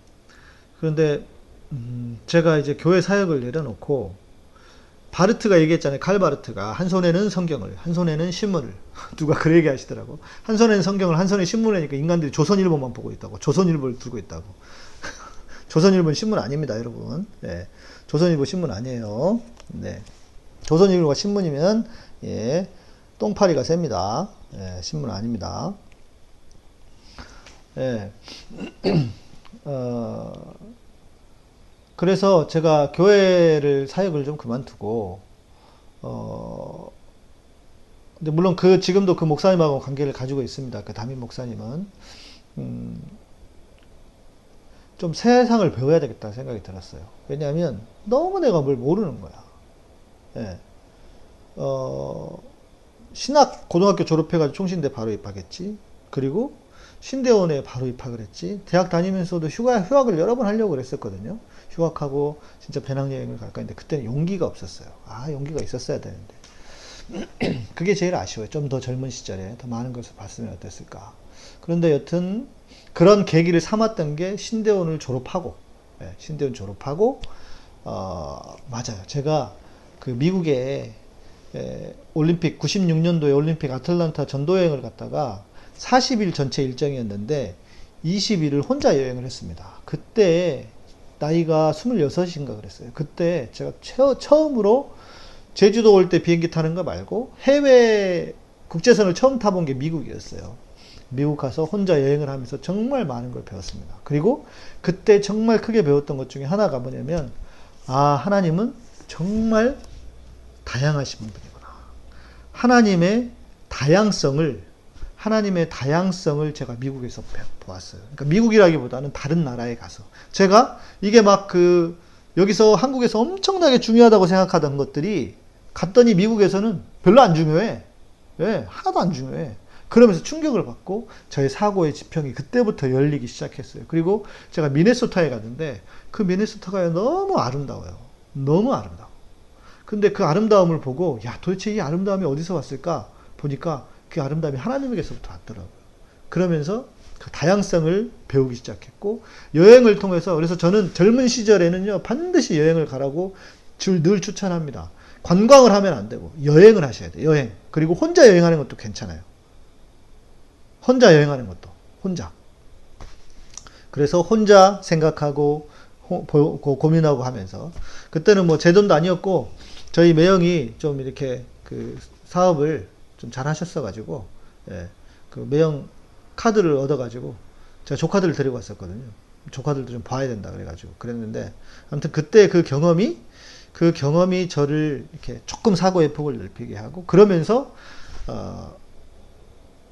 그런데 음, 제가 이제 교회 사역을 내려놓고 바르트가 얘기했잖아요. 칼 바르트가 한 손에는 성경을, 한 손에는 신문을 누가 그래 얘기하시더라고. 한 손에는 성경을, 한 손에 신문이니까 인간들이 조선일보만 보고 있다고. 조선일보를 들고 있다고. 조선일보는 신문 아닙니다, 여러분. 네. 조선일보 신문 아니에요. 네. 조선일보가 신문이면 예, 똥파리가 셉니다. 예, 신문 아닙니다. 예. 어, 그래서 제가 교회를 사역을 좀 그만두고 어 근데 물론 그 지금도 그 목사님하고 관계를 가지고 있습니다. 그 담임 목사님은 음, 좀 세상을 배워야 되겠다 생각이 들었어요. 왜냐하면 너무 내가 뭘 모르는 거야. 예. 어, 신학 고등학교 졸업해가지고 총신대 바로 입학했지. 그리고 신대원에 바로 입학을 했지. 대학 다니면서도 휴가, 휴학을 여러 번 하려고 그랬었거든요. 휴학하고 진짜 배낭여행을 갈까 했는데 그때는 용기가 없었어요. 아, 용기가 있었어야 되는데. 그게 제일 아쉬워요. 좀 더 젊은 시절에 더 많은 것을 봤으면 어땠을까. 그런데 여튼 그런 계기를 삼았던 게 신대원을 졸업하고, 예, 신대원 졸업하고, 어, 맞아요. 제가 그 미국에 예, 올림픽 96년도에 올림픽 아틀란타 전도여행을 갔다가 40일 전체 일정이었는데 20일을 혼자 여행을 했습니다. 그때 나이가 26인가 그랬어요. 그때 제가 처, 처음으로 제주도 올 때 비행기 타는 거 말고 해외 국제선을 처음 타본 게 미국이었어요. 미국 가서 혼자 여행을 하면서 정말 많은 걸 배웠습니다. 그리고 그때 정말 크게 배웠던 것 중에 하나가 뭐냐면, 아, 하나님은 정말 다양하신 분이구나. 하나님의 다양성을, 하나님의 다양성을 제가 미국에서 배- 보았어요. 그러니까 미국이라기보다는 다른 나라에 가서. 제가 이게 막 그, 여기서 한국에서 엄청나게 중요하다고 생각하던 것들이 갔더니 미국에서는 별로 안 중요해. 예, 하나도 안 중요해. 그러면서 충격을 받고 저의 사고의 지평이 그때부터 열리기 시작했어요. 그리고 제가 미네소타에 갔는데 그 미네소타가 너무 아름다워요. 너무 아름다워. 근데 그 아름다움을 보고 야 도대체 이 아름다움이 어디서 왔을까 보니까 그 아름다움이 하나님에게서부터 왔더라고요. 그러면서 그 다양성을 배우기 시작했고 여행을 통해서 그래서 저는 젊은 시절에는요 반드시 여행을 가라고 줄늘 추천합니다. 관광을 하면 안 되고 여행을 하셔야 돼요. 여행 그리고 혼자 여행하는 것도 괜찮아요. 혼자 여행하는 것도 혼자. 그래서 혼자 생각하고 고- 고민하고 하면서 그때는 뭐 제 돈도 아니었고 저희 매형이 좀 이렇게 그 사업을 좀 잘 하셨어가지고 예, 그 매형 카드를 얻어가지고 제가 조카들을 데리고 왔었거든요. 조카들도 좀 봐야 된다 그래가지고 그랬는데 아무튼 그때 그 경험이 그 경험이 저를 이렇게 조금 사고의 폭을 넓히게 하고 그러면서 어,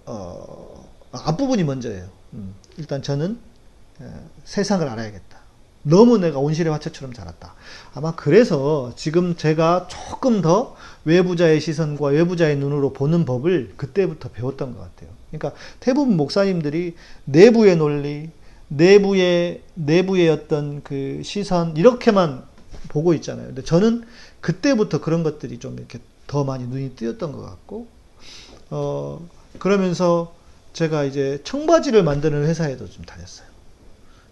어, 앞부분이 먼저예요. 음, 일단 저는 에, 세상을 알아야겠다. 너무 내가 온실의 화초처럼 자랐다. 아마 그래서 지금 제가 조금 더 외부자의 시선과 외부자의 눈으로 보는 법을 그때부터 배웠던 것 같아요. 그러니까 대부분 목사님들이 내부의 논리, 내부의 내부의 어떤 그 시선 이렇게만 보고 있잖아요. 근데 저는 그때부터 그런 것들이 좀 이렇게 더 많이 눈이 띄었던 것 같고, 어 그러면서 제가 이제 청바지를 만드는 회사에도 좀 다녔어요.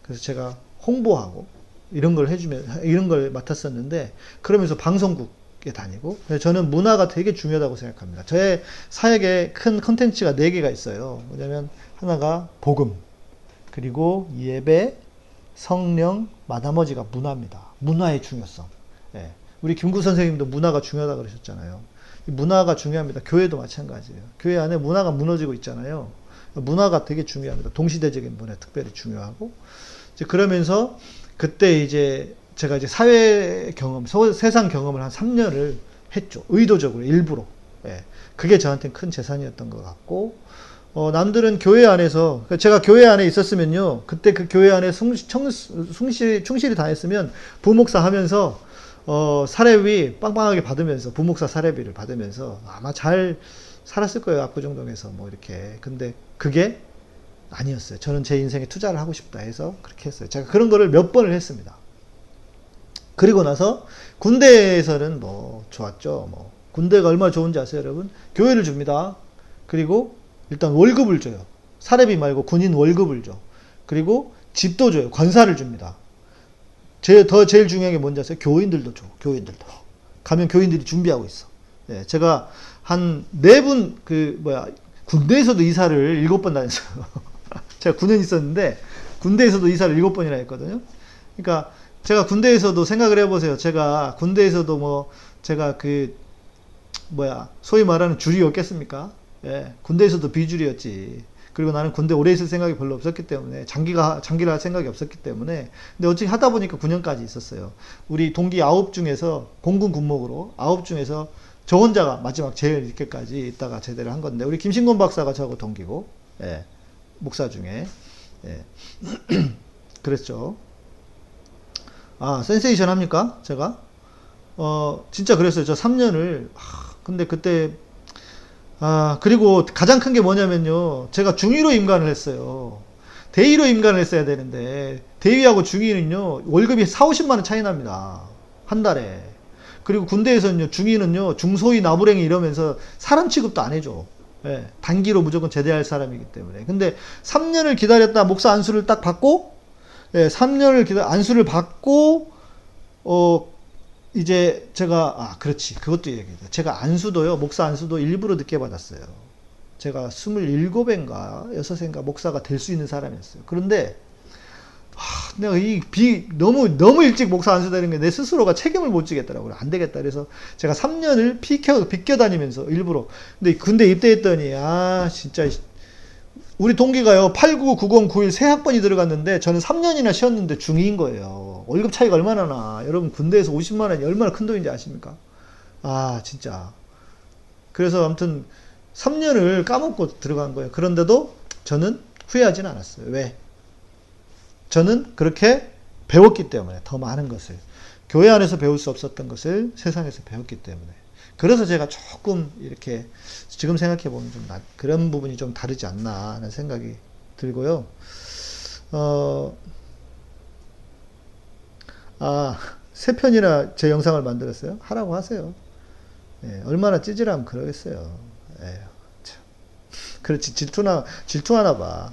그래서 제가 홍보하고 이런 걸 해주면 이런 걸 맡았었는데 그러면서 방송국에 다니고 저는 문화가 되게 중요하다고 생각합니다. 저의 사역에 큰 컨텐츠가 네 개가 있어요. 뭐냐면 하나가 복음 그리고 예배 성령 마나머지가 문화입니다. 문화의 중요성. 예. 우리 김구 선생님도 문화가 중요하다 그러셨잖아요. 이 문화가 중요합니다. 교회도 마찬가지예요. 교회 안에 문화가 무너지고 있잖아요. 문화가 되게 중요합니다. 동시대적인 문화 특별히 중요하고 그러면서 그때 이제 제가 이제 사회 경험, 서- 세상 경험을 한 3년을 했죠. 의도적으로, 일부러. 예. 그게 저한테는 큰 재산이었던 것 같고, 어, 남들은 교회 안에서, 그러니까 제가 교회 안에 있었으면요, 그때 그 교회 안에 숭, 청, 숭실, 충실히 다녔으면 부목사 하면서, 어, 사례비 빵빵하게 받으면서, 부목사 사례비를 받으면서 아마 잘 살았을 거예요, 압구정동에서 뭐 이렇게. 근데 그게 아니었어요. 저는 제 인생에 투자를 하고 싶다 해서 그렇게 했어요. 제가 그런 거를 몇 번을 했습니다. 그리고 나서 군대에서는 뭐 좋았죠. 뭐 군대가 얼마나 좋은지 아세요, 여러분? 교회를 줍니다. 그리고 일단 월급을 줘요. 사례비 말고 군인 월급을 줘. 그리고 집도 줘요. 관사를 줍니다. 제, 더 제일 중요한 게 뭔지 아세요? 교인들도 줘. 교인들도. 가면 교인들이 준비하고 있어. 예, 제가 한 네 분, 그, 뭐야, 군대에서도 이사를 일곱 번 다녔어요. 제가 9년 있었는데, 군대에서도 이사를 일곱 번이나 했거든요. 그러니까, 제가 군대에서도 생각을 해보세요. 제가 군대에서도 뭐, 제가 그, 뭐야, 소위 말하는 줄이었겠습니까? 예, 군대에서도 비줄이었지. 그리고 나는 군대 오래 있을 생각이 별로 없었기 때문에, 장기가, 장기를 할 생각이 없었기 때문에, 근데 어떻게 하다 보니까 9년까지 있었어요. 우리 동기 아홉 중에서, 공군 군목으로, 아홉 중에서 저 혼자가 마지막 제일 늦게까지 있다가 제대를 한 건데, 우리 김신곤 박사가 저하고 동기고, 예, 목사 중에, 예. 그랬죠. 아, 센세이션 합니까? 제가? 어, 진짜 그랬어요. 저 3년을. 근데 그때, 아, 그리고 가장 큰 게 뭐냐면요. 제가 중위로 임관을 했어요. 대위로 임관을 했어야 되는데, 대위하고 중위는요, 월급이 4, 50만 원 차이 납니다. 한 달에. 그리고 군대에서는요, 중위는요, 중소위 나부랭이 이러면서 사람 취급도 안 해줘. 예, 단기로 무조건 제대할 사람이기 때문에. 근데 3년을 기다렸다 목사 안수를 딱 받고, 예, 3년을 기다, 안수를 받고, 어, 이제 제가, 아, 그렇지. 그것도 얘기해요. 제가 안수도요, 목사 안수도 일부러 늦게 받았어요. 제가 27인가 6인가 목사가 될 수 있는 사람이었어요. 그런데, 하, 내가 이 비, 너무, 너무 일찍 목사 안수되는 게 내 스스로가 책임을 못 지겠더라고요. 안 되겠다. 그래서 제가 3년을 비켜, 비껴 다니면서 일부러. 근데 군대 입대했더니, 아, 진짜, 우리 동기가요, 89, 90, 91 세 학번이 들어갔는데, 저는 3년이나 쉬었는데 중2인 거예요. 월급 차이가 얼마나 나. 여러분, 군대에서 50만 원이 얼마나 큰 돈인지 아십니까? 아, 진짜. 그래서 아무튼 3년을 까먹고 들어간 거예요. 그런데도 저는 후회하진 않았어요. 왜? 저는 그렇게 배웠기 때문에 더 많은 것을 교회 안에서 배울 수 없었던 것을 세상에서 배웠기 때문에 그래서 제가 조금 이렇게 지금 생각해 보면 좀 나- 그런 부분이 좀 다르지 않나 하는 생각이 들고요. 어, 아, 세 편이나 제 영상을 만들었어요. 하라고 하세요. 예, 얼마나 찌질하면 그러겠어요. 예, 참. 그렇지 질투나 질투하나 봐.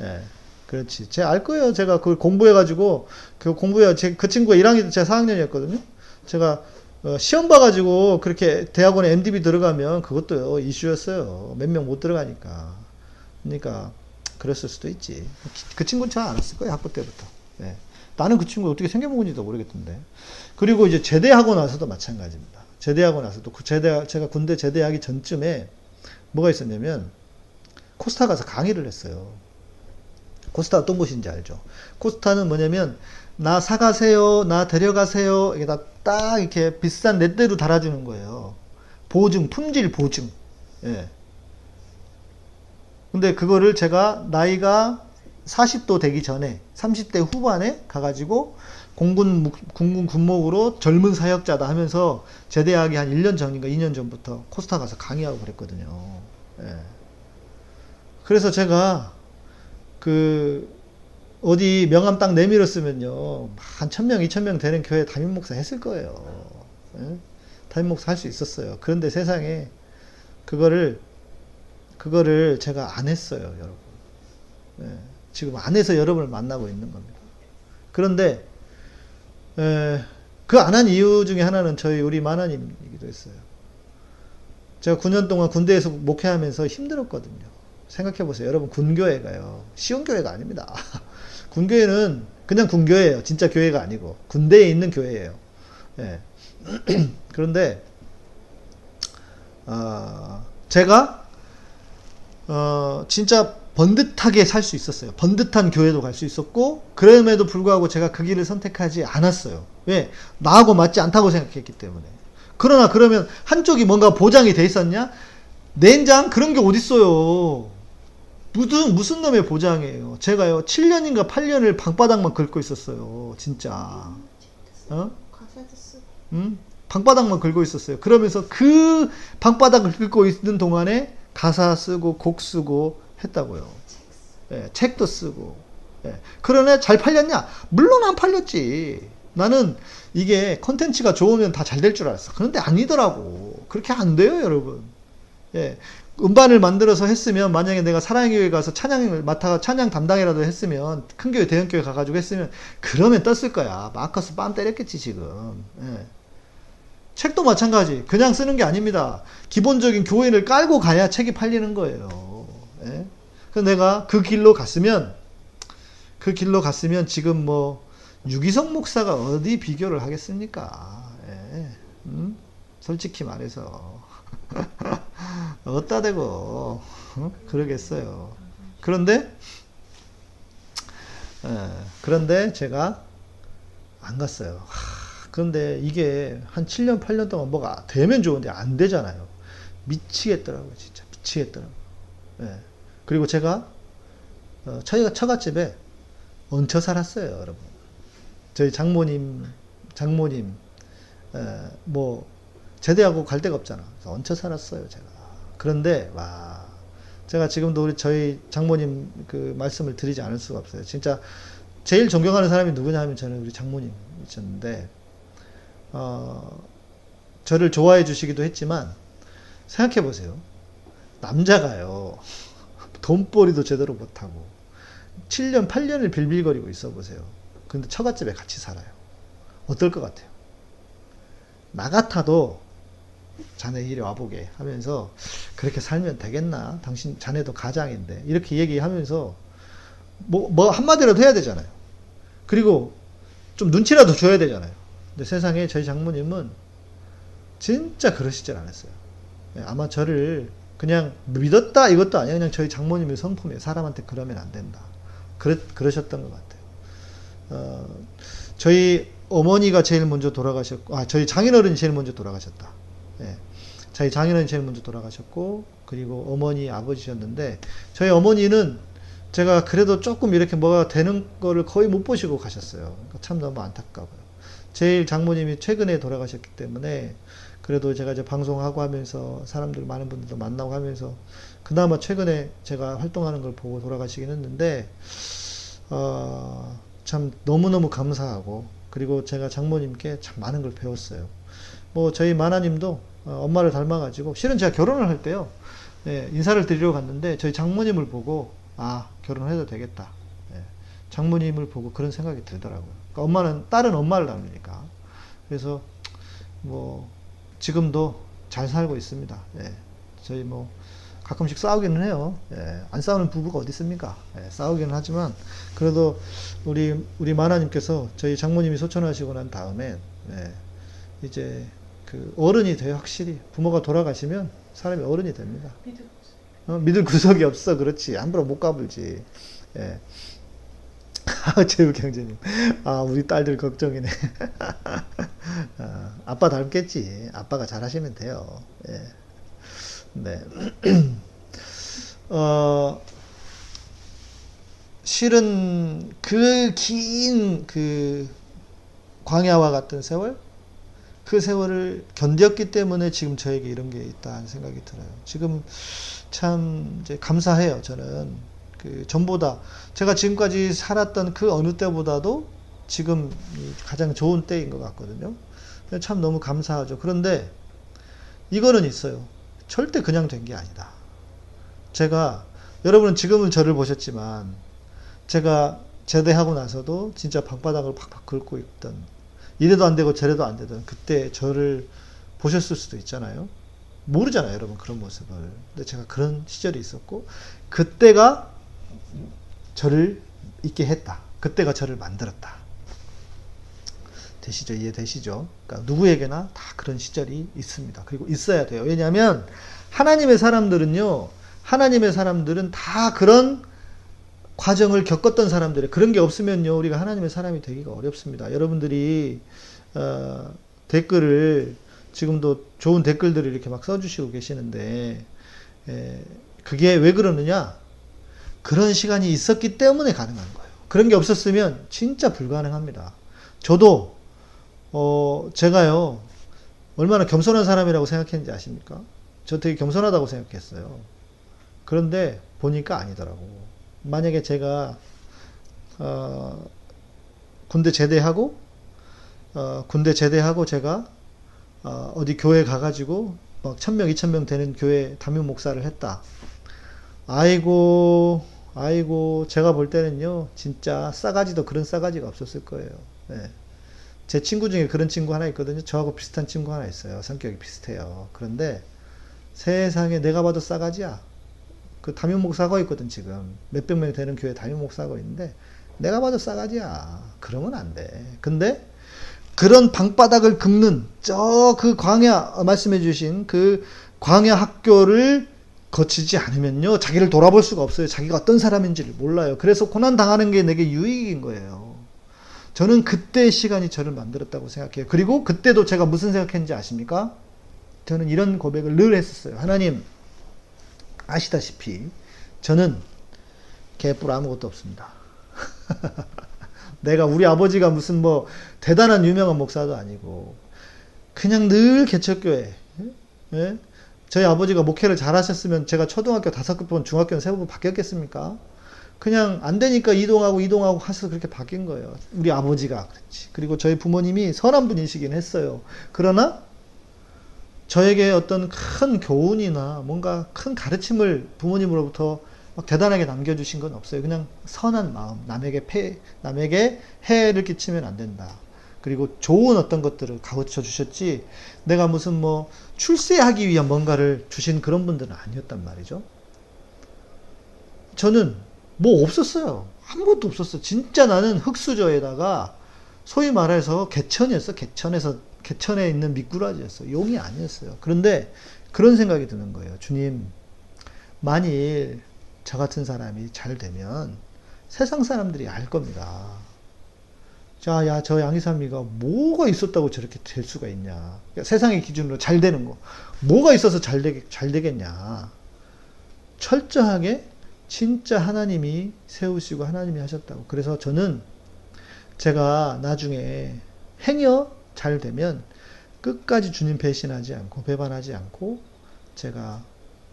예, 그렇지. 제가 알 거예요. 제가 그걸 공부해가지고 그 공부해 제 그 친구가 1학년 때 제가 4학년이었거든요. 제가 어, 시험 봐가지고 그렇게 대학원에 MDB 들어가면 그것도 이슈였어요. 몇 명 못 들어가니까. 그러니까 그랬을 수도 있지. 그 친구는 잘 알았을 거예요. 학부 때부터. 예. 나는 그 친구가 어떻게 생겨먹은지도 모르겠던데. 그리고 이제 제대하고 나서도 마찬가지입니다. 제대하고 나서도 그 제대 제가 군대 제대하기 전쯤에 뭐가 있었냐면 코스타 가서 강의를 했어요. 코스타 어떤 곳인지 알죠? 코스타는 뭐냐면 나 사가세요, 나 데려가세요. 이게 다 딱 이렇게 비싼 넷대로 달아주는 거예요. 보증, 품질 보증. 예. 근데 그거를 제가 나이가 40도 되기 전에 30대 후반에 가가지고 공군 묵- 군군 군목으로 젊은 사역자다 하면서 제대하기 한 1년 전인가 2년 전부터 코스타 가서 강의하고 그랬거든요. 예. 그래서 제가 그 어디 명함 딱 내밀었으면요 한 천 명, 이천 명 되는 교회 담임 목사 했을 거예요. 예? 담임 목사 할 수 있었어요. 그런데 세상에 그거를 그거를 제가 안 했어요, 여러분. 예, 지금 안 해서 여러분을 만나고 있는 겁니다. 그런데 그 안 한 이유 중에 하나는 저희 우리 마나님이기도 했어요. 제가 9년 동안 군대에서 목회하면서 힘들었거든요. 생각해 보세요. 여러분 군교회 가요. 쉬운 교회가 아닙니다. 군교회는 그냥 군교회예요. 진짜 교회가 아니고 군대에 있는 교회예요. 예. 그런데 어, 제가 어, 진짜 번듯하게 살 수 있었어요. 번듯한 교회도 갈 수 있었고, 그럼에도 불구하고 제가 그 길을 선택하지 않았어요. 왜? 나하고 맞지 않다고 생각했기 때문에. 그러나 그러면 한쪽이 뭔가 보장이 돼 있었냐? nen장? 그런 게 어딨어요. 무슨, 무슨 놈의 보장이에요. 제가요, 7년인가 8년을 방바닥만 긁고 있었어요. 진짜. 어? 음? 방바닥만 긁고 있었어요. 그러면서 그 방바닥을 긁고 있는 동안에 가사 쓰고 곡 쓰고 했다고요. 예, 책도 쓰고. 예. 그러네 잘 팔렸냐? 물론 안 팔렸지. 나는 이게 컨텐츠가 좋으면 다 잘 될 줄 알았어. 그런데 아니더라고. 그렇게 안 돼요, 여러분. 예. 음반을 만들어서 했으면 만약에 내가 사랑의 교회 가서 찬양을 맡아가 찬양 담당이라도 했으면 큰 교회 대형 교회 가가지고 했으면 그러면 떴을 거야. 마커스 빰 때렸겠지 지금. 예. 책도 마찬가지. 그냥 쓰는 게 아닙니다. 기본적인 교인을 깔고 가야 책이 팔리는 거예요. 예? 그래서 내가 그 길로 갔으면, 그 길로 갔으면 지금 뭐, 유기성 목사가 어디 비교를 하겠습니까? 예. 음? 솔직히 말해서. 어따 대고, 어? 그러겠어요. 그런데, 예, 그런데 제가 안 갔어요. 하, 그런데 이게 한 7년, 8년 동안 뭐가 되면 좋은데 안 되잖아요. 미치겠더라고요, 진짜. 미치겠더라고요. 예. 그리고 제가, 어, 저희가 처갓집에 얹혀 살았어요, 여러분. 저희 장모님, 장모님, 에, 뭐, 제대하고 갈 데가 없잖아. 얹혀 살았어요, 제가. 그런데, 와, 제가 지금도 우리 저희 장모님 그 말씀을 드리지 않을 수가 없어요. 진짜 제일 존경하는 사람이 누구냐 하면 저는 우리 장모님이셨는데, 어, 저를 좋아해 주시기도 했지만, 생각해 보세요. 남자가요, 돈벌이도 제대로 못하고, 7년, 8년을 빌빌거리고 있어 보세요. 근데 처갓집에 같이 살아요. 어떨 것 같아요? 나 같아도 자네 이리 와보게 하면서 그렇게 살면 되겠나? 당신 자네도 가장인데 이렇게 얘기하면서 뭐, 뭐 한마디라도 해야 되잖아요. 그리고 좀 눈치라도 줘야 되잖아요. 근데 세상에 저희 장모님은 진짜 그러시질 않았어요. 예, 아마 저를 그냥 믿었다 이것도 아니에요. 그냥 저희 장모님의 성품이에요. 사람한테 그러면 안 된다. 그러, 그러셨던 것 같아요. 어, 저희 어머니가 제일 먼저 돌아가셨고, 아, 저희 장인어른이 제일 먼저 돌아가셨다. 예. 저희 장인어른이 제일 먼저 돌아가셨고, 그리고 어머니, 아버지셨는데, 저희 어머니는 제가 그래도 조금 이렇게 뭐가 되는 거를 거의 못 보시고 가셨어요. 그러니까 참 너무 안타까워요. 제일 장모님이 최근에 돌아가셨기 때문에, 그래도 제가 이제 방송하고 하면서 사람들 많은 분들도 만나고 하면서 그나마 최근에 제가 활동하는 걸 보고 돌아가시긴 했는데 어, 참 너무너무 감사하고 그리고 제가 장모님께 참 많은 걸 배웠어요. 뭐 저희 마나님도 어, 엄마를 닮아가지고 실은 제가 결혼을 할 때요 예, 인사를 드리러 갔는데 저희 장모님을 보고 아 결혼해도 되겠다. 예, 장모님을 보고 그런 생각이 들더라고요. 그러니까 엄마는 딸은 엄마를 닮으니까 그래서 뭐 지금도 잘 살고 있습니다. 예, 저희 뭐 가끔씩 싸우기는 해요. 예, 안 싸우는 부부가 어디 있습니까? 예, 싸우기는 하지만 그래도 우리 우리 마나님께서 저희 장모님이 소천하시고 난 다음에 예, 이제 그 어른이 돼요 확실히 부모가 돌아가시면 사람이 어른이 됩니다. 믿을 어, 믿을 구석이 없어 그렇지 함부로 못 가불지. 예. 아, 제육 형제님. 아, 우리 딸들 걱정이네. 아, 아빠 닮겠지. 아빠가 잘하시면 돼요. 예. 네. 어, 실은 그 긴 그 광야와 같은 세월 그 세월을 견뎠기 때문에 지금 저에게 이런 게 있다는 생각이 들어요. 지금 참 감사해요. 저는 그 전보다 제가 지금까지 살았던 그 어느 때보다도 지금 이 가장 좋은 때인 것 같거든요. 참 너무 감사하죠. 그런데 이거는 있어요. 절대 그냥 된 게 아니다. 제가 여러분은 지금은 저를 보셨지만 제가 제대하고 나서도 진짜 방바닥을 팍팍 긁고 있던 이래도 안 되고 저래도 안 되던 그때 저를 보셨을 수도 있잖아요. 모르잖아요, 여러분 그런 모습을. 근데 제가 그런 시절이 있었고 그때가 저를 있게 했다. 그때가 저를 만들었다. 되시죠? 이해되시죠? 그러니까 누구에게나 다 그런 시절이 있습니다. 그리고 있어야 돼요. 왜냐하면 하나님의 사람들은요, 하나님의 사람들은 다 그런 과정을 겪었던 사람들이 그런 게 없으면요, 우리가 하나님의 사람이 되기가 어렵습니다. 여러분들이 어, 댓글을 지금도 좋은 댓글들을 이렇게 막 써주시고 계시는데 에, 그게 왜 그러느냐? 그런 시간이 있었기 때문에 가능한 거예요. 그런 게 없었으면 진짜 불가능합니다. 저도 어, 제가요, 얼마나 겸손한 사람이라고 생각했는지 아십니까? 저 되게 겸손하다고 생각했어요. 그런데 보니까 아니더라고. 만약에 제가, 어, 군대 제대하고, 어, 군대 제대하고 제가, 어, 어디 교회 가가지고, 막 천명, 이천명 되는 교회 담임 목사를 했다. 아이고, 아이고, 제가 볼 때는요, 진짜 싸가지도 그런 싸가지가 없었을 거예요. 네. 제 친구 중에 그런 친구 하나 있거든요. 저하고 비슷한 친구 하나 있어요. 성격이 비슷해요. 그런데 세상에 내가 봐도 싸가지야. 그 담임 목사가 있거든 지금 몇백 명이 되는 교회 담임 목사가 있는데 내가 봐도 싸가지야. 그러면 안 돼. 근데 그런 방바닥을 긁는 저 그 광야 말씀해 주신 그 광야 학교를 거치지 않으면요 자기를 돌아볼 수가 없어요. 자기가 어떤 사람인지를 몰라요. 그래서 고난 당하는 게 내게 유익인 거예요. 저는 그때 시간이 저를 만들었다고 생각해요. 그리고 그때도 제가 무슨 생각했는지 아십니까? 저는 이런 고백을 늘 했었어요. 하나님, 아시다시피, 저는 개뿔 아무것도 없습니다. 내가 우리 아버지가 무슨 뭐 대단한 유명한 목사도 아니고, 그냥 늘 개척교회, 예? 저희 아버지가 목회를 잘 하셨으면 제가 초등학교 다섯 번, 중학교는 세번 바뀌었겠습니까? 그냥 안 되니까 이동하고 이동하고 하셔서 그렇게 바뀐 거예요. 우리 아버지가 그렇지. 그리고 저희 부모님이 선한 분이시긴 했어요. 그러나 저에게 어떤 큰 교훈이나 뭔가 큰 가르침을 부모님으로부터 막 대단하게 남겨주신 건 없어요. 그냥 선한 마음, 남에게 폐, 남에게 해를 끼치면 안 된다. 그리고 좋은 어떤 것들을 가르쳐 주셨지, 내가 무슨 뭐 출세하기 위한 뭔가를 주신 그런 분들은 아니었단 말이죠. 저는 뭐 없었어요. 아무것도 없었어. 진짜 나는 흙수저에다가 소위 말해서 개천이었어. 개천에서 개천에 있는 미꾸라지였어. 용이 아니었어요. 그런데 그런 생각이 드는 거예요. 주님, 만일 저 같은 사람이 잘 되면 세상 사람들이 알 겁니다. 자, 야, 저 양희삼이가 뭐가 있었다고 저렇게 될 수가 있냐. 그러니까 세상의 기준으로 잘 되는 거. 뭐가 있어서 잘, 되, 잘 되겠냐. 철저하게 진짜 하나님이 세우시고 하나님이 하셨다고. 그래서 저는 제가 나중에 행여 잘 되면 끝까지 주님 배신하지 않고 배반하지 않고 제가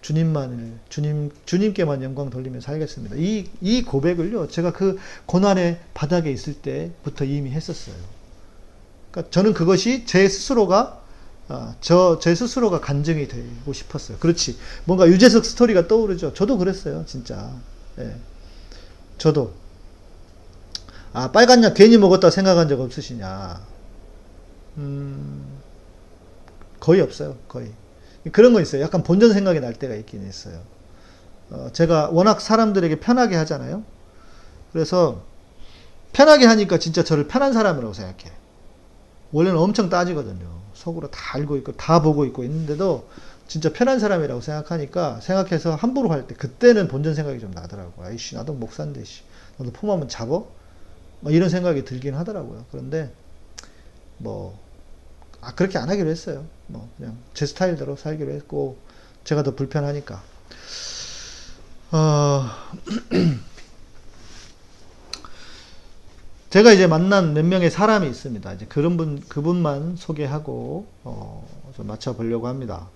주님만을 주님 주님께만 영광 돌리며 살겠습니다. 이 이 고백을요 제가 그 고난의 바닥에 있을 때부터 이미 했었어요. 그러니까 저는 그것이 제 스스로가 아, 저 제 스스로가 간증이 되고 싶었어요. 그렇지. 뭔가 유재석 스토리가 떠오르죠. 저도 그랬어요, 진짜. 예. 저도 아 빨간 약 괜히 먹었다 생각한 적 없으시냐? 음, 거의 없어요, 거의. 그런 거 있어요. 약간 본전 생각이 날 때가 있긴 있어요. 어, 제가 워낙 사람들에게 편하게 하잖아요. 그래서 편하게 하니까 진짜 저를 편한 사람이라고 생각해. 원래는 엄청 따지거든요. 속으로 다 알고 있고 다 보고 있고 있는데도 진짜 편한 사람이라고 생각하니까 생각해서 함부로 할 때 그때는 본전 생각이 좀 나더라고요. 아이씨 나도 목사인데 씨 너도 품 한번 잡어? 뭐 이런 생각이 들긴 하더라고요. 그런데 뭐 아, 그렇게 안 하기로 했어요. 뭐 그냥 제 스타일대로 살기로 했고 제가 더 불편하니까. 어, 제가 이제 만난 몇 명의 사람이 있습니다. 이제 그런 분, 그분만 소개하고, 어, 좀 맞춰보려고 합니다.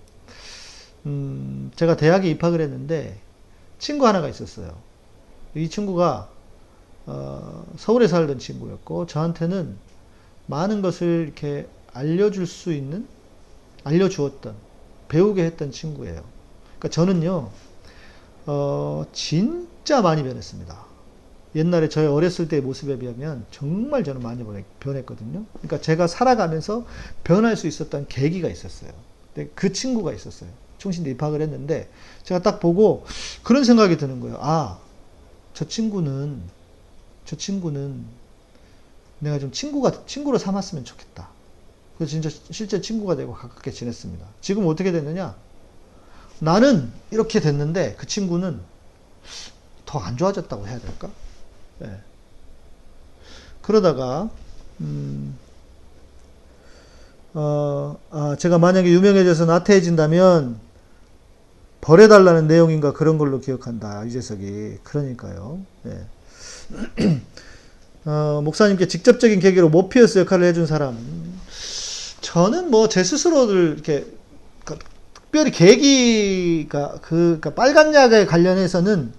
음, 제가 대학에 입학을 했는데, 친구 하나가 있었어요. 이 친구가, 어, 서울에 살던 친구였고, 저한테는 많은 것을 이렇게 알려줄 수 있는, 알려주었던, 배우게 했던 친구예요. 그러니까 저는요, 어, 진짜 많이 변했습니다. 옛날에 저의 어렸을 때의 모습에 비하면 정말 저는 많이 변했- 변했거든요. 그러니까 제가 살아가면서 변할 수 있었던 계기가 있었어요. 그 친구가 있었어요. 총신대 입학을 했는데 제가 딱 보고 그런 생각이 드는 거예요. 아, 저 친구는 저 친구는 내가 좀 친구가 친구로 삼았으면 좋겠다. 그래서 진짜 실제 친구가 되고 가깝게 지냈습니다. 지금 어떻게 됐느냐? 나는 이렇게 됐는데 그 친구는 더 안 좋아졌다고 해야 될까? 예. 그러다가 음, 어, 아, 제가 만약에 유명해져서 나태해진다면 벌해달라는 내용인가 그런 걸로 기억한다 유재석이 그러니까요. 예. 어, 목사님께 직접적인 계기로 모피어스 역할을 해준 사람 저는 뭐 제 스스로를 이렇게 그- 특별히 계기가 그 그러니까 빨간 약에 관련해서는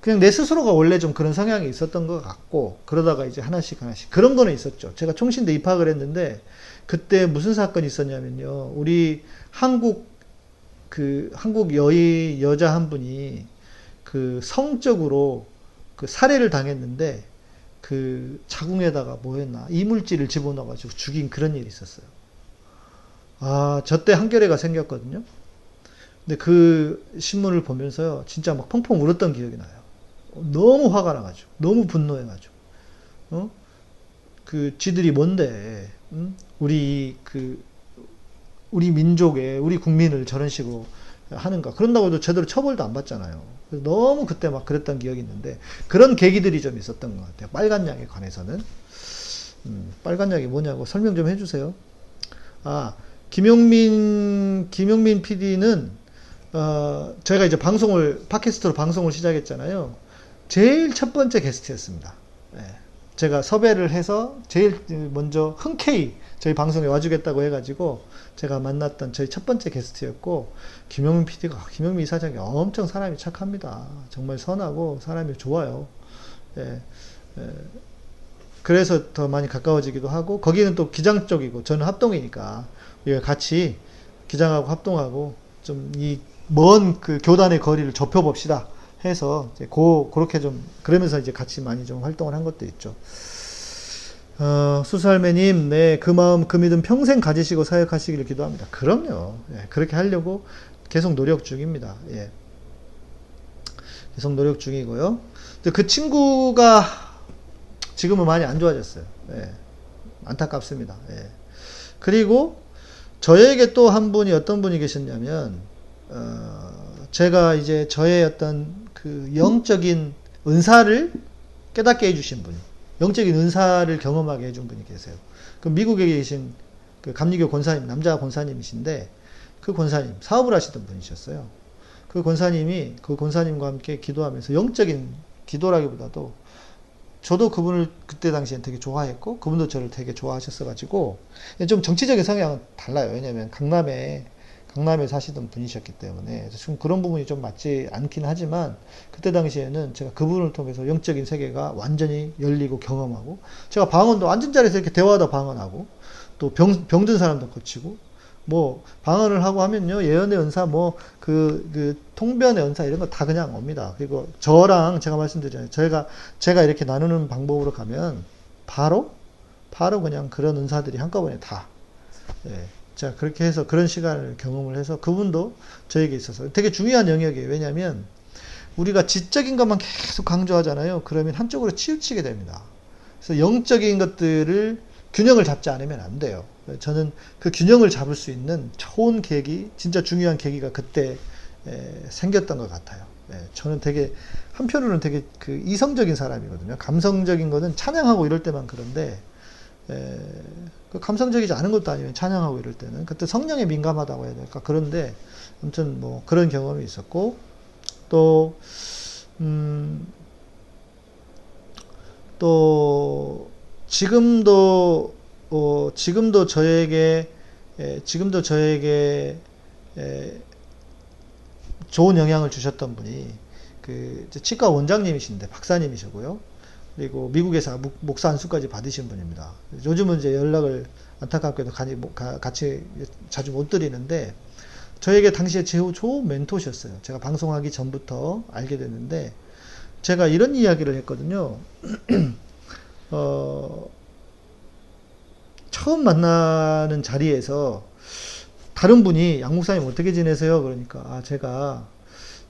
그냥 내 스스로가 원래 좀 그런 성향이 있었던 것 같고 그러다가 이제 하나씩 하나씩 그런 거는 있었죠. 제가 총신대 입학을 했는데 그때 무슨 사건이 있었냐면요. 우리 한국 그 한국 여의 여자 한 분이 그 성적으로 그 살해를 당했는데 그 자궁에다가 뭐 했나 이물질을 집어넣어가지고 죽인 그런 일이 있었어요. 아, 저때 한겨레가 생겼거든요. 근데 그 신문을 보면서요, 진짜 막 펑펑 울었던 기억이 나요. 너무 화가 나가지고, 너무 분노해가지고, 어? 그, 쥐들이 뭔데, 응? 우리, 그, 우리 민족의, 우리 국민을 저런 식으로 하는가. 그런다고 해도 제대로 처벌도 안 받잖아요. 그래서 너무 그때 막 그랬던 기억이 있는데, 그런 계기들이 좀 있었던 것 같아요. 빨간 약에 관해서는. 음, 빨간 약이 뭐냐고 설명 좀 해주세요. 아, 김용민, 김용민 PD는, 어, 저희가 이제 방송을, 팟캐스트로 방송을 시작했잖아요. 제일 첫 번째 게스트였습니다. 예. 제가 섭외를 해서 제일 먼저 흔쾌히 저희 방송에 와주겠다고 해가지고 제가 만났던 저희 첫 번째 게스트였고, 김용민 PD가, 김용민 이사장이 엄청 사람이 착합니다. 정말 선하고 사람이 좋아요. 예. 예. 그래서 더 많이 가까워지기도 하고 거기는 또 기장 쪽이고 저는 합동이니까 같이 기장하고 합동하고 좀 이 먼 그 교단의 거리를 좁혀 봅시다 해서 이제 고 그렇게 좀 그러면서 이제 같이 많이 좀 활동을 한 것도 있죠. 어, 수살매님, 네, 그 마음, 그 믿음 평생 가지시고 사역하시기를 기도합니다. 그럼요. 예, 그렇게 하려고 계속 노력 중입니다. 예. 계속 노력 중이고요. 근데 그 친구가 지금은 많이 안 좋아졌어요. 예. 안타깝습니다. 예. 그리고 저에게 또 한 분이 어떤 분이 계셨냐면, 어, 제가 이제 저의 어떤 그 영적인 은사를 깨닫게 해주신 분, 영적인 은사를 경험하게 해준 분이 계세요. 그 미국에 계신 그 감리교 권사님, 남자 권사님이신데, 그 권사님, 사업을 하시던 분이셨어요. 그 권사님이 그 권사님과 함께 기도하면서 영적인 기도라기보다도 저도 그분을 그때 당시엔 되게 좋아했고 그분도 저를 되게 좋아하셨어가지고 좀 정치적인 성향은 달라요. 왜냐하면 강남에 강남에 사시던 분이셨기 때문에 좀 그런 부분이 좀 맞지 않긴 하지만 그때 당시에는 제가 그분을 통해서 영적인 세계가 완전히 열리고 경험하고 제가 방언도 앉은 자리에서 이렇게 대화하다 방언하고 또 병, 병든 사람도 고치고 뭐 방언을 하고 하면요 예언의 은사 뭐그 그 통변의 은사 이런 거 다 그냥 옵니다. 그리고 저랑 제가 말씀드렸잖아요. 저희가 제가 이렇게 나누는 방법으로 가면 바로 바로 그냥 그런 은사들이 한꺼번에 다 예. 자 그렇게 해서 그런 시간을 경험을 해서 그분도 저에게 있어서 되게 중요한 영역이에요. 왜냐하면 우리가 지적인 것만 계속 강조하잖아요. 그러면 한쪽으로 치우치게 됩니다. 그래서 영적인 것들을 균형을 잡지 않으면 안 돼요. 저는 그 균형을 잡을 수 있는 좋은 계기, 진짜 중요한 계기가 그때 에, 생겼던 것 같아요. 예, 저는 되게 한편으로는 되게 그 이성적인 사람이거든요. 감성적인 거는 찬양하고 이럴 때만 그런데 에, 그 감성적이지 않은 것도 아니에요. 찬양하고 이럴 때는 그때 성령에 민감하다고 해야 될까 그런데 아무튼 뭐 그런 경험이 있었고 또 음, 또 지금도 어, 지금도 저에게 에, 지금도 저에게 에, 좋은 영향을 주셨던 분이 그 치과 원장님이신데 박사님이시고요. 그리고 미국에서 목- 목사 안수까지 받으신 분입니다. 요즘은 이제 연락을 안타깝게도 같이 자주 못 드리는데 저에게 당시에 제일 좋은 멘토셨어요. 제가 방송하기 전부터 알게 됐는데 제가 이런 이야기를 했거든요. 어, 처음 만나는 자리에서 다른 분이 양 목사님 어떻게 지내세요? 그러니까 아 제가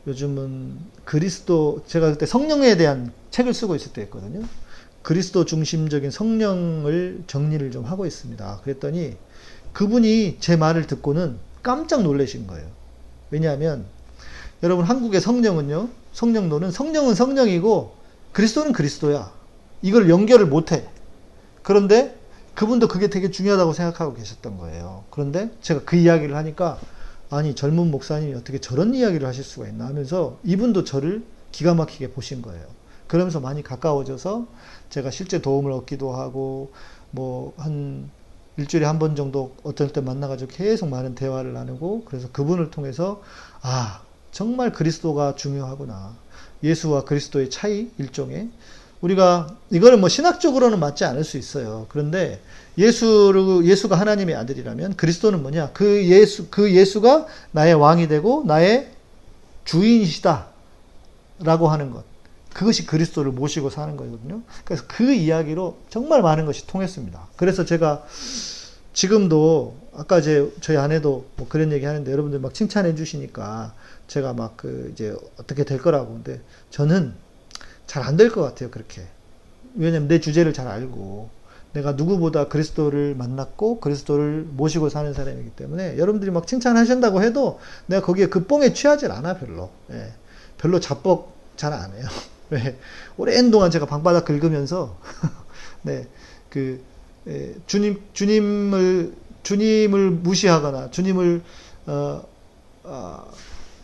요즘은 그리스도 제가 그때 성령에 대한 책을 쓰고 있을 때였거든요. 그리스도 중심적인 성령을 정리를 좀 하고 있습니다. 그랬더니 그분이 제 말을 듣고는 깜짝 놀라신 거예요. 왜냐하면 여러분 한국의 성령은요. 성령론은 성령은 성령이고 그리스도는 그리스도야. 이걸 연결을 못 해. 그런데 그분도 그게 되게 중요하다고 생각하고 계셨던 거예요. 그런데 제가 그 이야기를 하니까 아니 젊은 목사님이 어떻게 저런 이야기를 하실 수가 있나 하면서 이분도 저를 기가 막히게 보신 거예요. 그러면서 많이 가까워져서 제가 실제 도움을 얻기도 하고 뭐 한 일주일에 한 번 정도 어떨 때 만나가지고 계속 많은 대화를 나누고 그래서 그분을 통해서 아 정말 그리스도가 중요하구나 예수와 그리스도의 차이 일종의 우리가 이거는 뭐 신학적으로는 맞지 않을 수 있어요. 그런데 예수를 예수가 하나님의 아들이라면 그리스도는 뭐냐? 그 예수 그 예수가 나의 왕이 되고 나의 주인이시다라고 하는 것. 그것이 그리스도를 모시고 사는 거거든요. 그래서 그 이야기로 정말 많은 것이 통했습니다. 그래서 제가 지금도 아까 제 저희 아내도 뭐 그런 얘기 하는데 여러분들 막 칭찬해 주시니까 제가 막 그 이제 어떻게 될 거라고 근데 저는 잘 안 될 것 같아요 그렇게. 왜냐면 내 주제를 잘 알고 내가 누구보다 그리스도를 만났고 그리스도를 모시고 사는 사람이기 때문에 여러분들이 막 칭찬하신다고 해도 내가 거기에 그 뽕에 취하질 않아 별로. 예. 별로 자뻑 잘 안 해요. 왜? 오랜 동안 제가 방바닥 긁으면서 네 그 예, 주님 주님을 주님을 무시하거나 주님을 어, 어,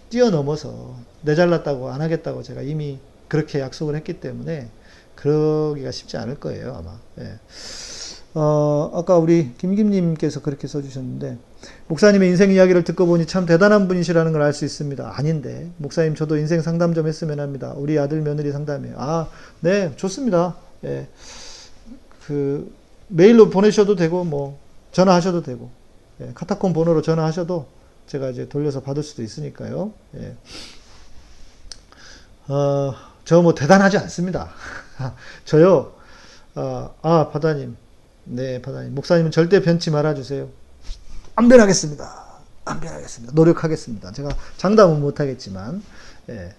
뛰어넘어서 내 잘났다고 안 하겠다고 제가 이미 그렇게 약속을 했기 때문에 그러기가 쉽지 않을 거예요 아마. 예. 어, 아까 우리 김김님께서 그렇게 써주셨는데 목사님의 인생 이야기를 듣고 보니 참 대단한 분이시라는 걸 알 수 있습니다. 아닌데 목사님 저도 인생 상담 좀 했으면 합니다. 우리 아들 며느리 상담이에요. 아, 네, 좋습니다. 예. 그 메일로 보내셔도 되고 뭐 전화하셔도 되고 예, 카타콤 번호로 전화하셔도 제가 이제 돌려서 받을 수도 있으니까요. 예. 어, 저 뭐 대단하지 않습니다. 저요, 어, 아, 바다님. 네, 바다님. 목사님은 절대 변치 말아주세요. 안 변하겠습니다. 안 변하겠습니다. 노력하겠습니다. 제가 장담은 못하겠지만. 예.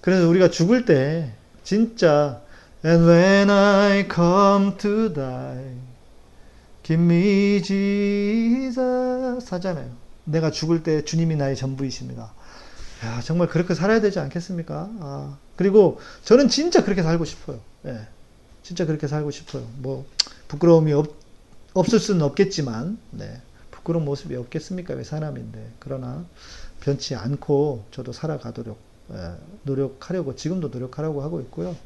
그래서 우리가 죽을 때, 진짜, And when I come to die, give me Jesus 하잖아요. 내가 죽을 때 주님이 나의 전부이십니다. 야, 정말 그렇게 살아야 되지 않겠습니까? 아, 그리고 저는 진짜 그렇게 살고 싶어요. 예. 진짜 그렇게 살고 싶어요. 뭐, 부끄러움이 없, 없을 수는 없겠지만, 네. 부끄러운 모습이 없겠습니까? 왜 사람인데. 그러나, 변치 않고 저도 살아가도록, 예, 노력하려고, 지금도 노력하려고 하고 있고요.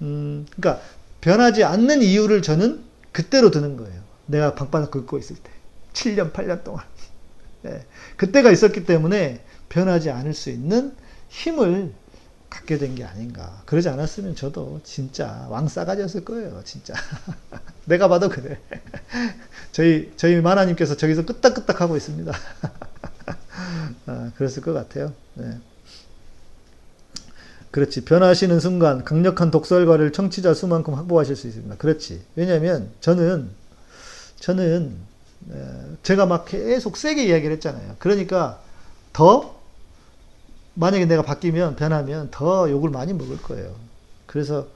음, 그러니까, 변하지 않는 이유를 저는 그때로 드는 거예요. 내가 방바닥 긁고 있을 때. 7년, 8년 동안. 예. 그때가 있었기 때문에 변하지 않을 수 있는 힘을 갖게 된 게 아닌가. 그러지 않았으면 저도 진짜 왕싸가지였을 거예요, 진짜. 내가 봐도 그래. 저희, 저희 마나님께서 저기서 끄떡끄떡 하고 있습니다. 아, 그랬을 것 같아요. 네. 그렇지. 변하시는 순간 강력한 독설과를 청취자 수만큼 확보하실 수 있습니다. 그렇지. 왜냐면 저는, 저는, 에, 제가 막 계속 세게 이야기를 했잖아요. 그러니까 더 만약에 내가 바뀌면 변하면 더 욕을 많이 먹을 거예요. 그래서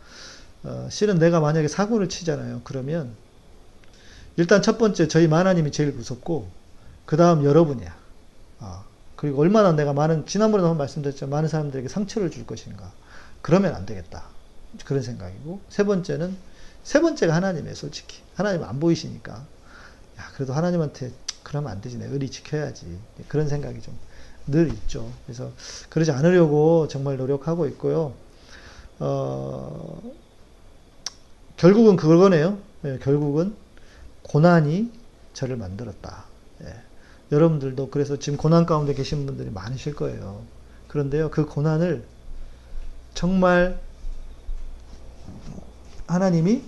어, 실은 내가 만약에 사고를 치잖아요. 그러면 일단 첫 번째 저희 마나님이 제일 무섭고 그 다음 여러분이야. 아, 그리고 얼마나 내가 많은 지난번에도 한번 말씀드렸지만 많은 사람들에게 상처를 줄 것인가. 그러면 안 되겠다. 그런 생각이고 세 번째는 세 번째가 하나님이에요. 솔직히 하나님 안 보이시니까 야 그래도 하나님한테 그러면 안 되지. 내 의리 지켜야지. 그런 생각이 좀 늘 있죠. 그래서 그러지 않으려고 정말 노력하고 있고요. 어, 결국은 그거네요. 예, 결국은 고난이 저를 만들었다. 예. 여러분들도 그래서 지금 고난 가운데 계신 분들이 많으실 거예요. 그런데요, 그 고난을 정말 하나님이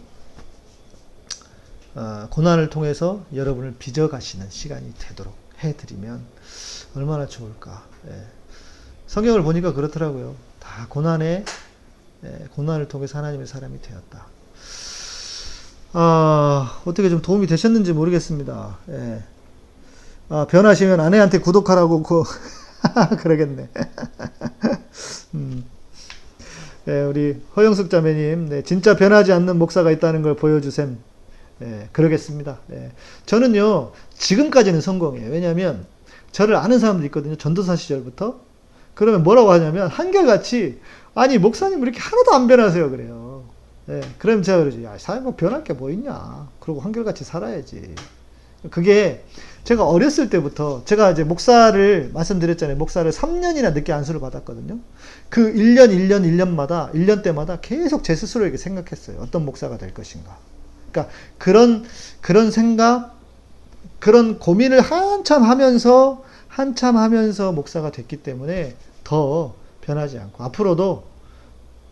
어, 고난을 통해서 여러분을 빚어가시는 시간이 되도록 해드리면 얼마나 좋을까. 예. 성경을 보니까 그렇더라고요. 다 고난에 예, 고난을 통해서 하나님의 사람이 되었다. 아, 어떻게 좀 도움이 되셨는지 모르겠습니다. 예. 아, 변하시면 아내한테 구독하라고 그 그러겠네. 음. 예, 우리 허영숙 자매님, 네, 진짜 변하지 않는 목사가 있다는 걸 보여주셈. 예, 그러겠습니다. 예. 저는요, 지금까지는 성공이에요. 왜냐하면, 저를 아는 사람도 있거든요. 전도사 시절부터. 그러면 뭐라고 하냐면, 한결같이, 아니, 목사님 왜 이렇게 하나도 안 변하세요? 그래요. 예, 그럼 제가 그러죠. 야, 사람 뭐 변할 게 뭐 있냐. 그러고 한결같이 살아야지. 그게 제가 어렸을 때부터 제가 이제 목사를 말씀드렸잖아요. 목사를 3년이나 늦게 안수를 받았거든요. 그 1년, 1년, 1년마다, 1년 때마다 계속 제 스스로에게 생각했어요. 어떤 목사가 될 것인가. 그러니까 그런, 그런 생각, 그런 고민을 한참 하면서, 한참 하면서 목사가 됐기 때문에 더 변하지 않고, 앞으로도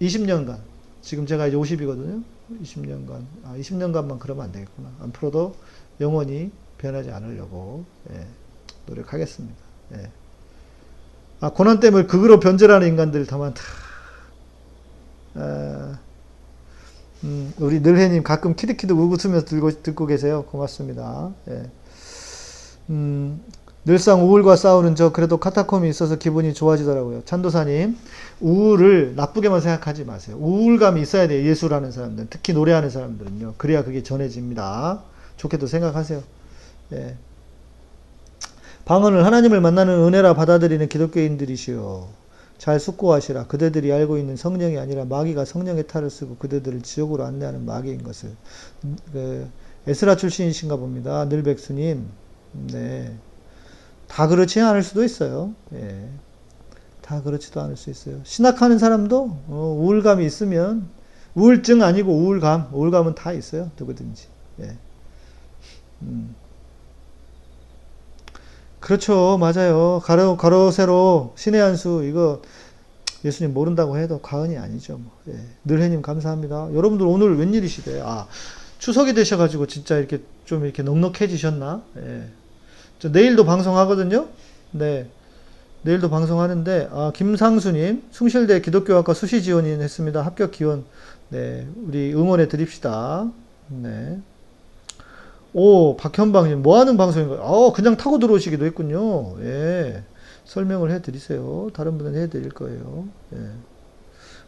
20년간, 지금 제가 이제 50이거든요. 20년간, 아, 20년간만 그러면 안 되겠구나. 앞으로도 영원히 변하지 않으려고 예, 노력하겠습니다. 예. 아, 고난 때문에 극으로 변절하는 인간들이 더 많다. 아, 음, 우리 늘해님 가끔 키득키득 웃으면서 들고, 듣고 계세요. 고맙습니다. 예. 음, 늘상 우울과 싸우는 저 그래도 카타콤이 있어서 기분이 좋아지더라고요. 찬도사님, 우울을 나쁘게만 생각하지 마세요. 우울감이 있어야 돼요. 예술하는 사람들, 특히 노래하는 사람들은요. 그래야 그게 전해집니다. 좋게도 생각하세요. 예. 방언을 하나님을 만나는 은혜라 받아들이는 기독교인들이시여. 잘 숙고하시라. 그대들이 알고 있는 성령이 아니라 마귀가 성령의 탈을 쓰고 그대들을 지옥으로 안내하는 마귀인 것을. 그, 에스라 출신이신가 봅니다. 늘백수님. 네. 다 그렇지 않을 수도 있어요. 예. 다 그렇지도 않을 수 있어요. 신학하는 사람도 어, 우울감이 있으면 우울증 아니고 우울감, 우울감은 다 있어요. 누구든지. 예. 음. 그렇죠. 맞아요. 가로, 가로, 세로, 신의 한 수, 이거, 예수님 모른다고 해도 과언이 아니죠. 뭐. 예. 늘해님 감사합니다. 여러분들 오늘 웬일이시대? 아, 추석이 되셔가지고 진짜 이렇게 좀 이렇게 넉넉해지셨나? 예. 저 내일도 방송하거든요? 네. 내일도 방송하는데, 아, 김상수님, 숭실대 기독교학과 수시 지원인 했습니다. 합격 기원. 네. 우리 응원해 드립시다. 네. 오, 박현방님, 뭐 하는 방송인가요? 어, 그냥 타고 들어오시기도 했군요. 예. 설명을 해 드리세요. 다른 분은 해 드릴 거예요. 예.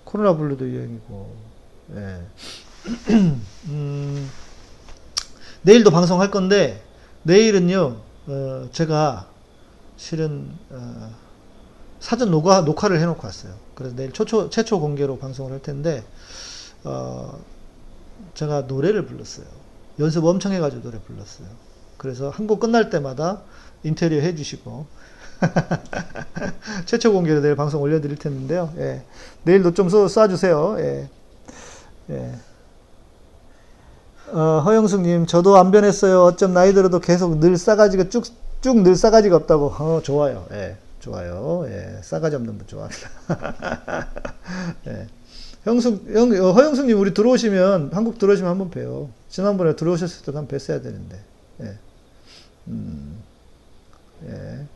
코로나 블루도 유행이고, 예. 음, 내일도 방송할 건데, 내일은요, 어, 제가 실은, 어, 사전 녹화, 녹화를 해놓고 왔어요. 그래서 내일 최초, 최초 공개로 방송을 할 텐데, 어, 제가 노래를 불렀어요. 연습 엄청 해가지고 노래 불렀어요. 그래서 한 곡 끝날 때마다 인테리어 해주시고 최초 공개로 내일 방송 올려드릴 텐데요. 예. 내일도 좀 써, 쏴주세요. 예. 예. 어, 허영숙님, 저도 안 변했어요. 어쩜 나이 들어도 계속 늘 싸가지가 쭉, 쭉 늘 싸가지가 없다고. 어, 좋아요. 예, 좋아요. 예, 싸가지 없는 분 좋아합니다. 예. 형숙, 형, 어, 허영숙님, 우리 들어오시면, 한국 들어오시면 한번 봬요. 지난번에 들어오셨을 때한 뵀어야 되는데. 예. 음, 예.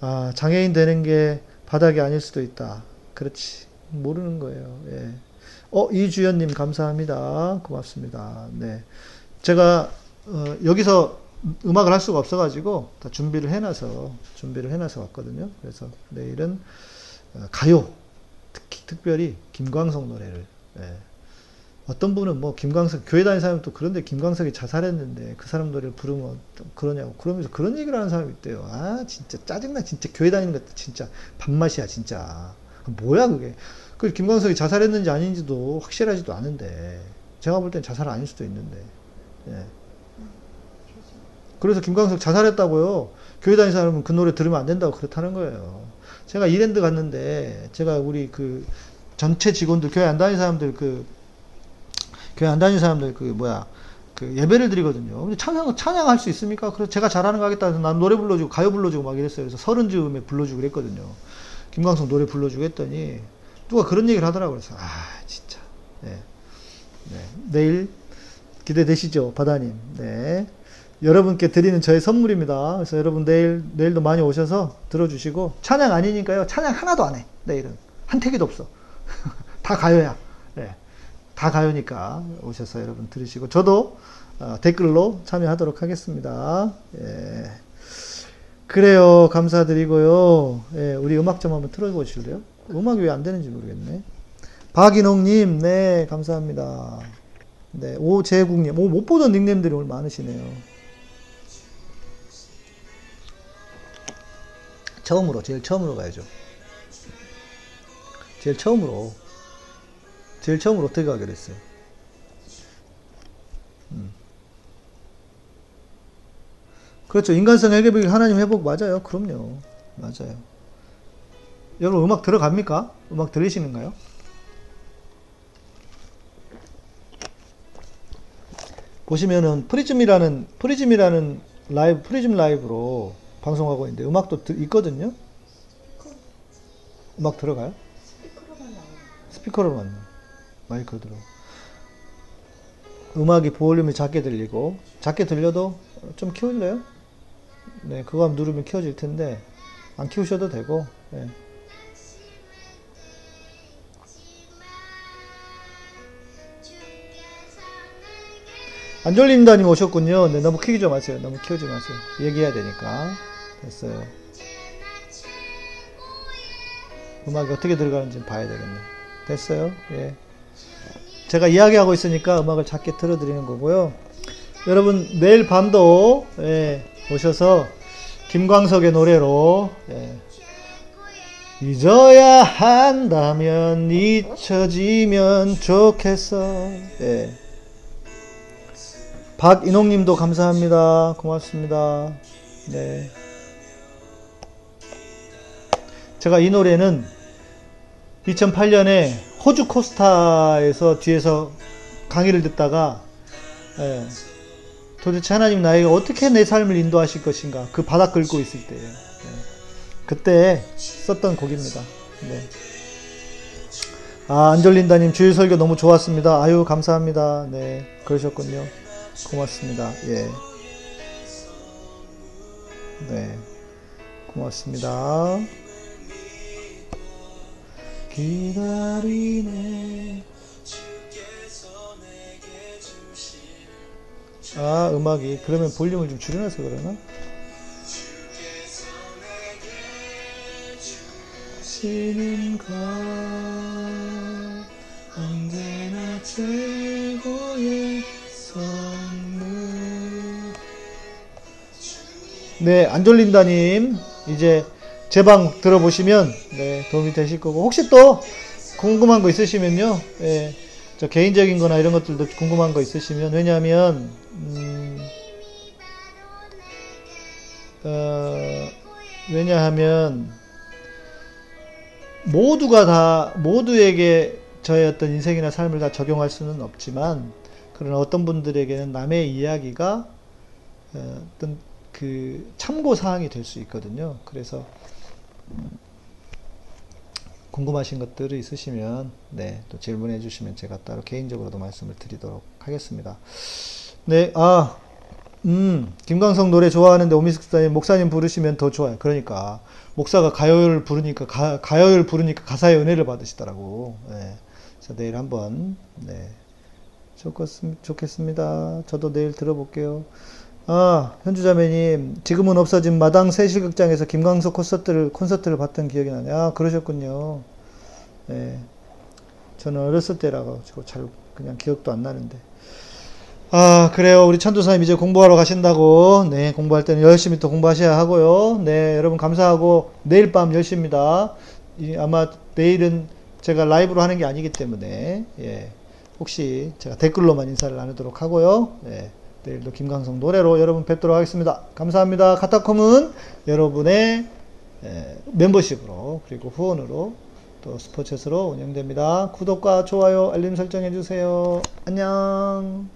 아, 장애인 되는 게 바닥이 아닐 수도 있다. 그렇지. 모르는 거예요. 예. 어, 이주연님, 감사합니다. 고맙습니다. 네. 제가, 어, 여기서 음악을 할 수가 없어가지고, 다 준비를 해놔서, 준비를 해놔서 왔거든요. 그래서 내일은, 어, 가요. 특히, 특별히, 김광석 노래를, 예. 어떤 분은 뭐 김광석 교회 다니는 사람은 또 그런데 김광석이 자살했는데 그 사람 노래를 부르면 좀 그러냐고 그러면서 그런 얘기를 하는 사람이 있대요. 아 진짜 짜증나 진짜 교회 다니는 것도 진짜 밥맛이야 진짜 뭐야 그게 그 김광석이 자살했는지 아닌지도 확실하지도 않은데 제가 볼 땐 자살 아닐 수도 있는데 예. 그래서 김광석 자살했다고요. 교회 다니는 사람은 그 노래 들으면 안 된다고 그렇다는 거예요. 제가 이랜드 갔는데 제가 우리 그 전체 직원들 교회 안 다니는 사람들 그 교회 안 다니는 사람들 그 뭐야 그 예배를 드리거든요. 근데 찬양 찬양할 수 있습니까? 그래서 제가 잘하는 거 하겠다 해서 난 노래 불러주고 가요 불러주고 막 이랬어요. 그래서 서른 즈음에 불러주고 그랬거든요. 김광석 노래 불러주고 했더니 누가 그런 얘기를 하더라고요. 그래서 아 진짜 네. 네. 내일 기대되시죠, 바다님. 네. 여러분께 드리는 저의 선물입니다. 그래서 여러분 내일 내일도 많이 오셔서 들어주시고 찬양 아니니까요. 찬양 하나도 안 해. 내일은 한 택이도 없어. 다 가요야. 네. 다 가요니까 오셔서 여러분 들으시고 저도 어, 댓글로 참여하도록 하겠습니다. 예. 그래요. 감사드리고요. 예, 우리 음악 좀 한번 틀어보실래요? 음악이 왜 안 되는지 모르겠네. 박인홍님, 네, 감사합니다. 네, 오재국님, 오, 못 보던 닉네임들이 오늘 많으시네요. 처음으로, 제일 처음으로 가야죠. 제일 처음으로. 제일 처음으로 어떻게 가기로 했어요? 음. 그렇죠. 인간성 회개벽이 하나님 회복 맞아요. 그럼요. 맞아요. 여러분 음악 들어갑니까? 음악 들으시는가요? 보시면은 프리즘이라는 프리즘이라는 라이브 프리즘 라이브로 방송하고 있는데 음악도 드- 있거든요. 음악 들어가요? 스피커로만 스피커로만 마이크 들어. 음악이 볼륨이 작게 들리고 작게 들려도 좀 키울래요? 네, 그거 한번 누르면 키워질 텐데 안 키우셔도 되고. 네. 안졸린다님 오셨군요. 네, 너무 키우지 마세요. 너무 키우지 마세요. 얘기해야 되니까. 됐어요. 음악이 어떻게 들어가는지 봐야 되겠네. 됐어요. 예. 제가 이야기하고 있으니까 음악을 작게 틀어드리는 거고요. 여러분 내일 밤도 예, 오셔서 김광석의 노래로 예, 잊어야 한다면 잊혀지면 좋겠어. 예. 박인홍님도 감사합니다. 고맙습니다. 네. 제가 이 노래는 2008년에 호주 코스타에서 뒤에서 강의를 듣다가 예, 도대체 하나님 나에게 어떻게 내 삶을 인도하실 것인가 그 바닥 긁고 있을 때예요. 예. 그때 썼던 곡입니다. 네. 아 안졸린다님 주일 설교 너무 좋았습니다. 아유 감사합니다. 네 그러셨군요. 고맙습니다. 예. 네 고맙습니다. 기다리네. 아, 음악이. 그러면 볼륨을 좀 줄여놔서 그러나? 시는 것 언제나 최고의 선 네, 안졸린다님 이제 제 방 들어보시면 네, 도움이 되실 거고. 혹시 또 궁금한 거 있으시면요 예, 저 개인적인 거나 이런 것들도 궁금한 거 있으시면 왜냐하면 음, 어, 왜냐하면 모두가 다 모두에게 저의 어떤 인생이나 삶을 다 적용할 수는 없지만 그러나 어떤 분들에게는 남의 이야기가 어, 어떤 그 참고 사항이 될 수 있거든요. 그래서 궁금하신 것들이 있으시면 네, 또 질문해 주시면 제가 따로 개인적으로도 말씀을 드리도록 하겠습니다. 네, 아, 음, 김광석 노래 좋아하는데 오미스크사님 목사님 부르시면 더 좋아요. 그러니까 목사가 가요를 부르니까 가, 가요를 부르니까 가사의 은혜를 받으시더라고. 네. 그래서 내일 한번 네. 좋겠습, 좋겠습니다. 저도 내일 들어볼게요. 아, 현주자매님, 지금은 없어진 마당 세실극장에서 김광석 콘서트를, 콘서트를 봤던 기억이 나네요. 아, 그러셨군요. 네. 저는 어렸을 때라가지고 잘, 그냥 기억도 안 나는데. 아, 그래요. 우리 천도사님 이제 공부하러 가신다고. 네, 공부할 때는 열심히 또 공부하셔야 하고요. 네, 여러분 감사하고, 내일 밤 10시입니다. 이, 아마 내일은 제가 라이브로 하는 게 아니기 때문에, 예. 혹시 제가 댓글로만 인사를 나누도록 하고요. 예. 내일도 김광석 노래로 여러분 뵙도록 하겠습니다. 감사합니다. 카타콤은 여러분의 에, 멤버십으로 그리고 후원으로 또 스포츠로 운영됩니다. 구독과 좋아요, 알림 설정해 주세요. 안녕.